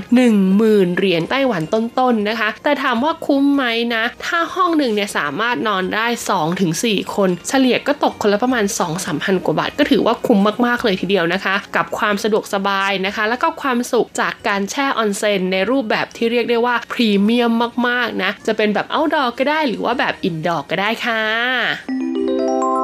10,000 เหรียญไต้หวันต้นๆนะคะ แต่ถามว่าคุ้มไหมนะ ถ้าห้องหนึ่งเนี่ยสามารถนอนได้ 2-4 คน เฉลี่ยก็ตกคนละประมาณ 2-3พันกว่าบาทก็ถือว่าคุ้มมากๆเลยทีเดียวนะคะกับความสะดวกสบายนะคะ แล้วก็ความสุขจากการแช่ออนเซนในรูปแบบที่เรียกได้ว่าพรีเมียมมากๆนะ จะเป็นแบบ outdoor ก็ได้หรือว่าแบบ indoor ก็ได้ค่ะ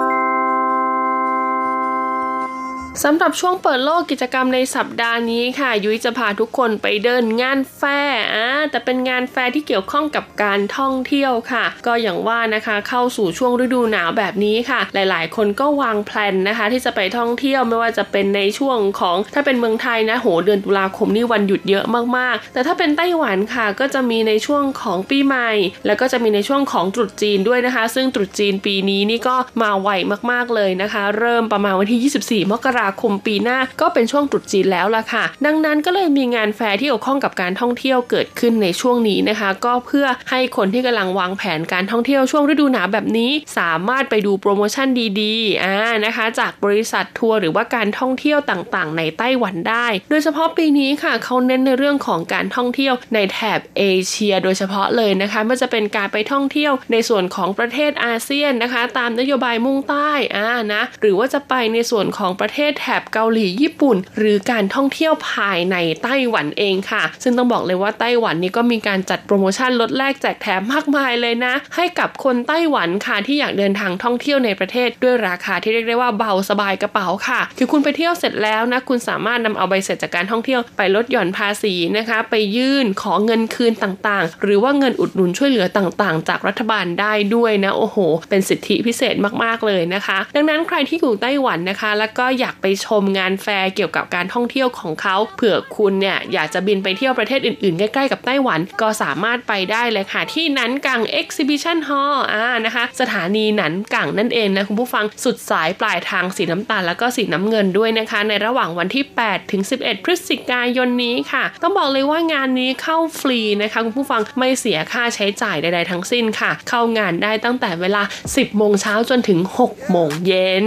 สำหรับช่วงเปิดโลกกิจกรรมในสัปดาห์นี้ค่ะ ยุ้ยจะพาทุกคนไปเดินงานแฟร์อ่าแต่เป็นงานแฟร์ที่เกี่ยวข้องกับการท่องเที่ยวค่ะ ก็อย่างว่านะคะเข้าสู่ช่วงฤดูหนาวแบบนี้ค่ะ หลายๆ คนก็วางแผนนะคะ ที่จะไปท่องเที่ยวไม่ว่าจะเป็นในช่วงของถ้าเป็นเมืองไทยนะโหเดือนตุลาคมนี่วันหยุดเยอะมากๆ แต่ถ้าเป็นไต้หวันค่ะก็จะมีในช่วงของปีใหม่ แล้วก็จะมีในช่วงของตรุษจีนด้วยนะคะ ซึ่งตรุษจีนปีนี้นี่ก็มาไวมากๆเลยนะคะ เริ่มประมาณวันที่ 24 มกราคมปีหน้าก็เป็นช่วงตรุษจีนแล้วล่ะค่ะ ดังนั้นก็เลยมีงานแฟร์ที่เกี่ยวข้องกับการท่องเที่ยวเกิดขึ้นในช่วงนี้นะคะ ก็เพื่อให้คนที่กำลังวางแผนการท่องเที่ยวช่วงฤดูหนาวแบบนี้สามารถไปดูโปรโมชั่นดีๆอ่านะคะ จากบริษัททัวร์หรือว่าการท่องเที่ยวต่างๆ ในไต้หวันได้ โดยเฉพาะปีนี้ค่ะเขาเน้นในเรื่องของการท่องเที่ยวในแถบเอเชีย โดยเฉพาะเลยนะคะไม่ว่าจะเป็นการไปท่องเที่ยวในส่วนของประเทศอาเซียนนะคะ ตามนโยบายมุ่งใต้อ่านะหรือว่าจะไปในส่วนของประเทศแถบเกาหลีญี่ปุ่น หรือการท่องเที่ยวภายในไต้หวันเองค่ะ ซึ่งต้องบอกเลยว่าไต้หวันนี่ก็มีการจัดโปรโมชั่นลดแลกแจกแถมมากมายเลยนะ ให้กับคนไต้หวันค่ะที่อยากเดินทางท่องเที่ยวในประเทศด้วยราคาที่เรียกได้ว่าเบาสบายกระเป๋าค่ะคือคุณไปเที่ยวเสร็จแล้วนะคุณสามารถนำเอาใบเสร็จจากการท่องเที่ยวไปลดหย่อนภาษีนะคะ ไปยื่นขอเงินคืนต่างๆ หรือว่าเงินอุดหนุนช่วยเหลือต่างๆ จากรัฐบาลได้ด้วยนะโอ้โห เป็นสิทธิพิเศษมากๆเลยนะคะ ดังนั้นใครที่อยู่ไต้หวันนะคะ แล้วก็อยากไปชมงานแฟร์เกี่ยวกับการท่องเที่ยวของเขา เผื่อคุณเนี่ยอยากจะบินไปเที่ยวประเทศอื่นๆ ใกล้ๆกับไต้หวัน ก็สามารถไปได้เลยค่ะ ที่นันกัง Exhibition Hall อ่านะคะ สถานีนันกังนั่นเองนะคุณผู้ฟังสุดสายปลายทางสีน้ำตาลแล้วก็สีน้ำเงินด้วยนะคะ ในระหว่างวันที่ 8 ถึง 11 พฤศจิกายนนี้ค่ะ ต้องบอกเลยว่างานนี้เข้าฟรีนะคะคุณผู้ฟังไม่เสียค่าใช้จ่ายใดๆทั้งสิ้นค่ะ เข้างานได้ตั้งแต่เวลา 10 โมงเช้าจนถึง 6 โมงเย็น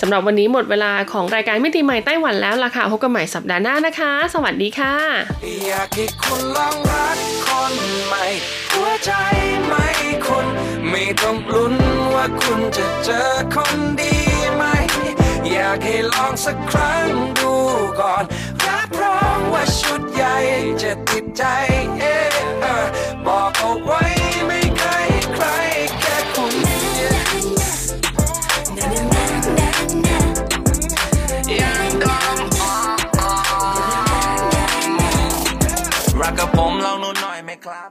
สำหรับวันนี้หมดเวลาของของรายการมิติใหม่ไต้หวันแล้วล่ะค่ะพบกันใหม่สัปดาห์หน้านะคะ สวัสดีค่ะ อยากให้คุณลองรักคนใหม่ หัวใจไม่คุณไม่ต้องลุ้นว่าคุณจะเจอคนดีไหม อยากให้ลองสักครั้งดูก่อนรับรองว่าชุดใหญ่จะติดใจเออบอกเอาไว้ กับผมเลองนูหน่อยไหมครับ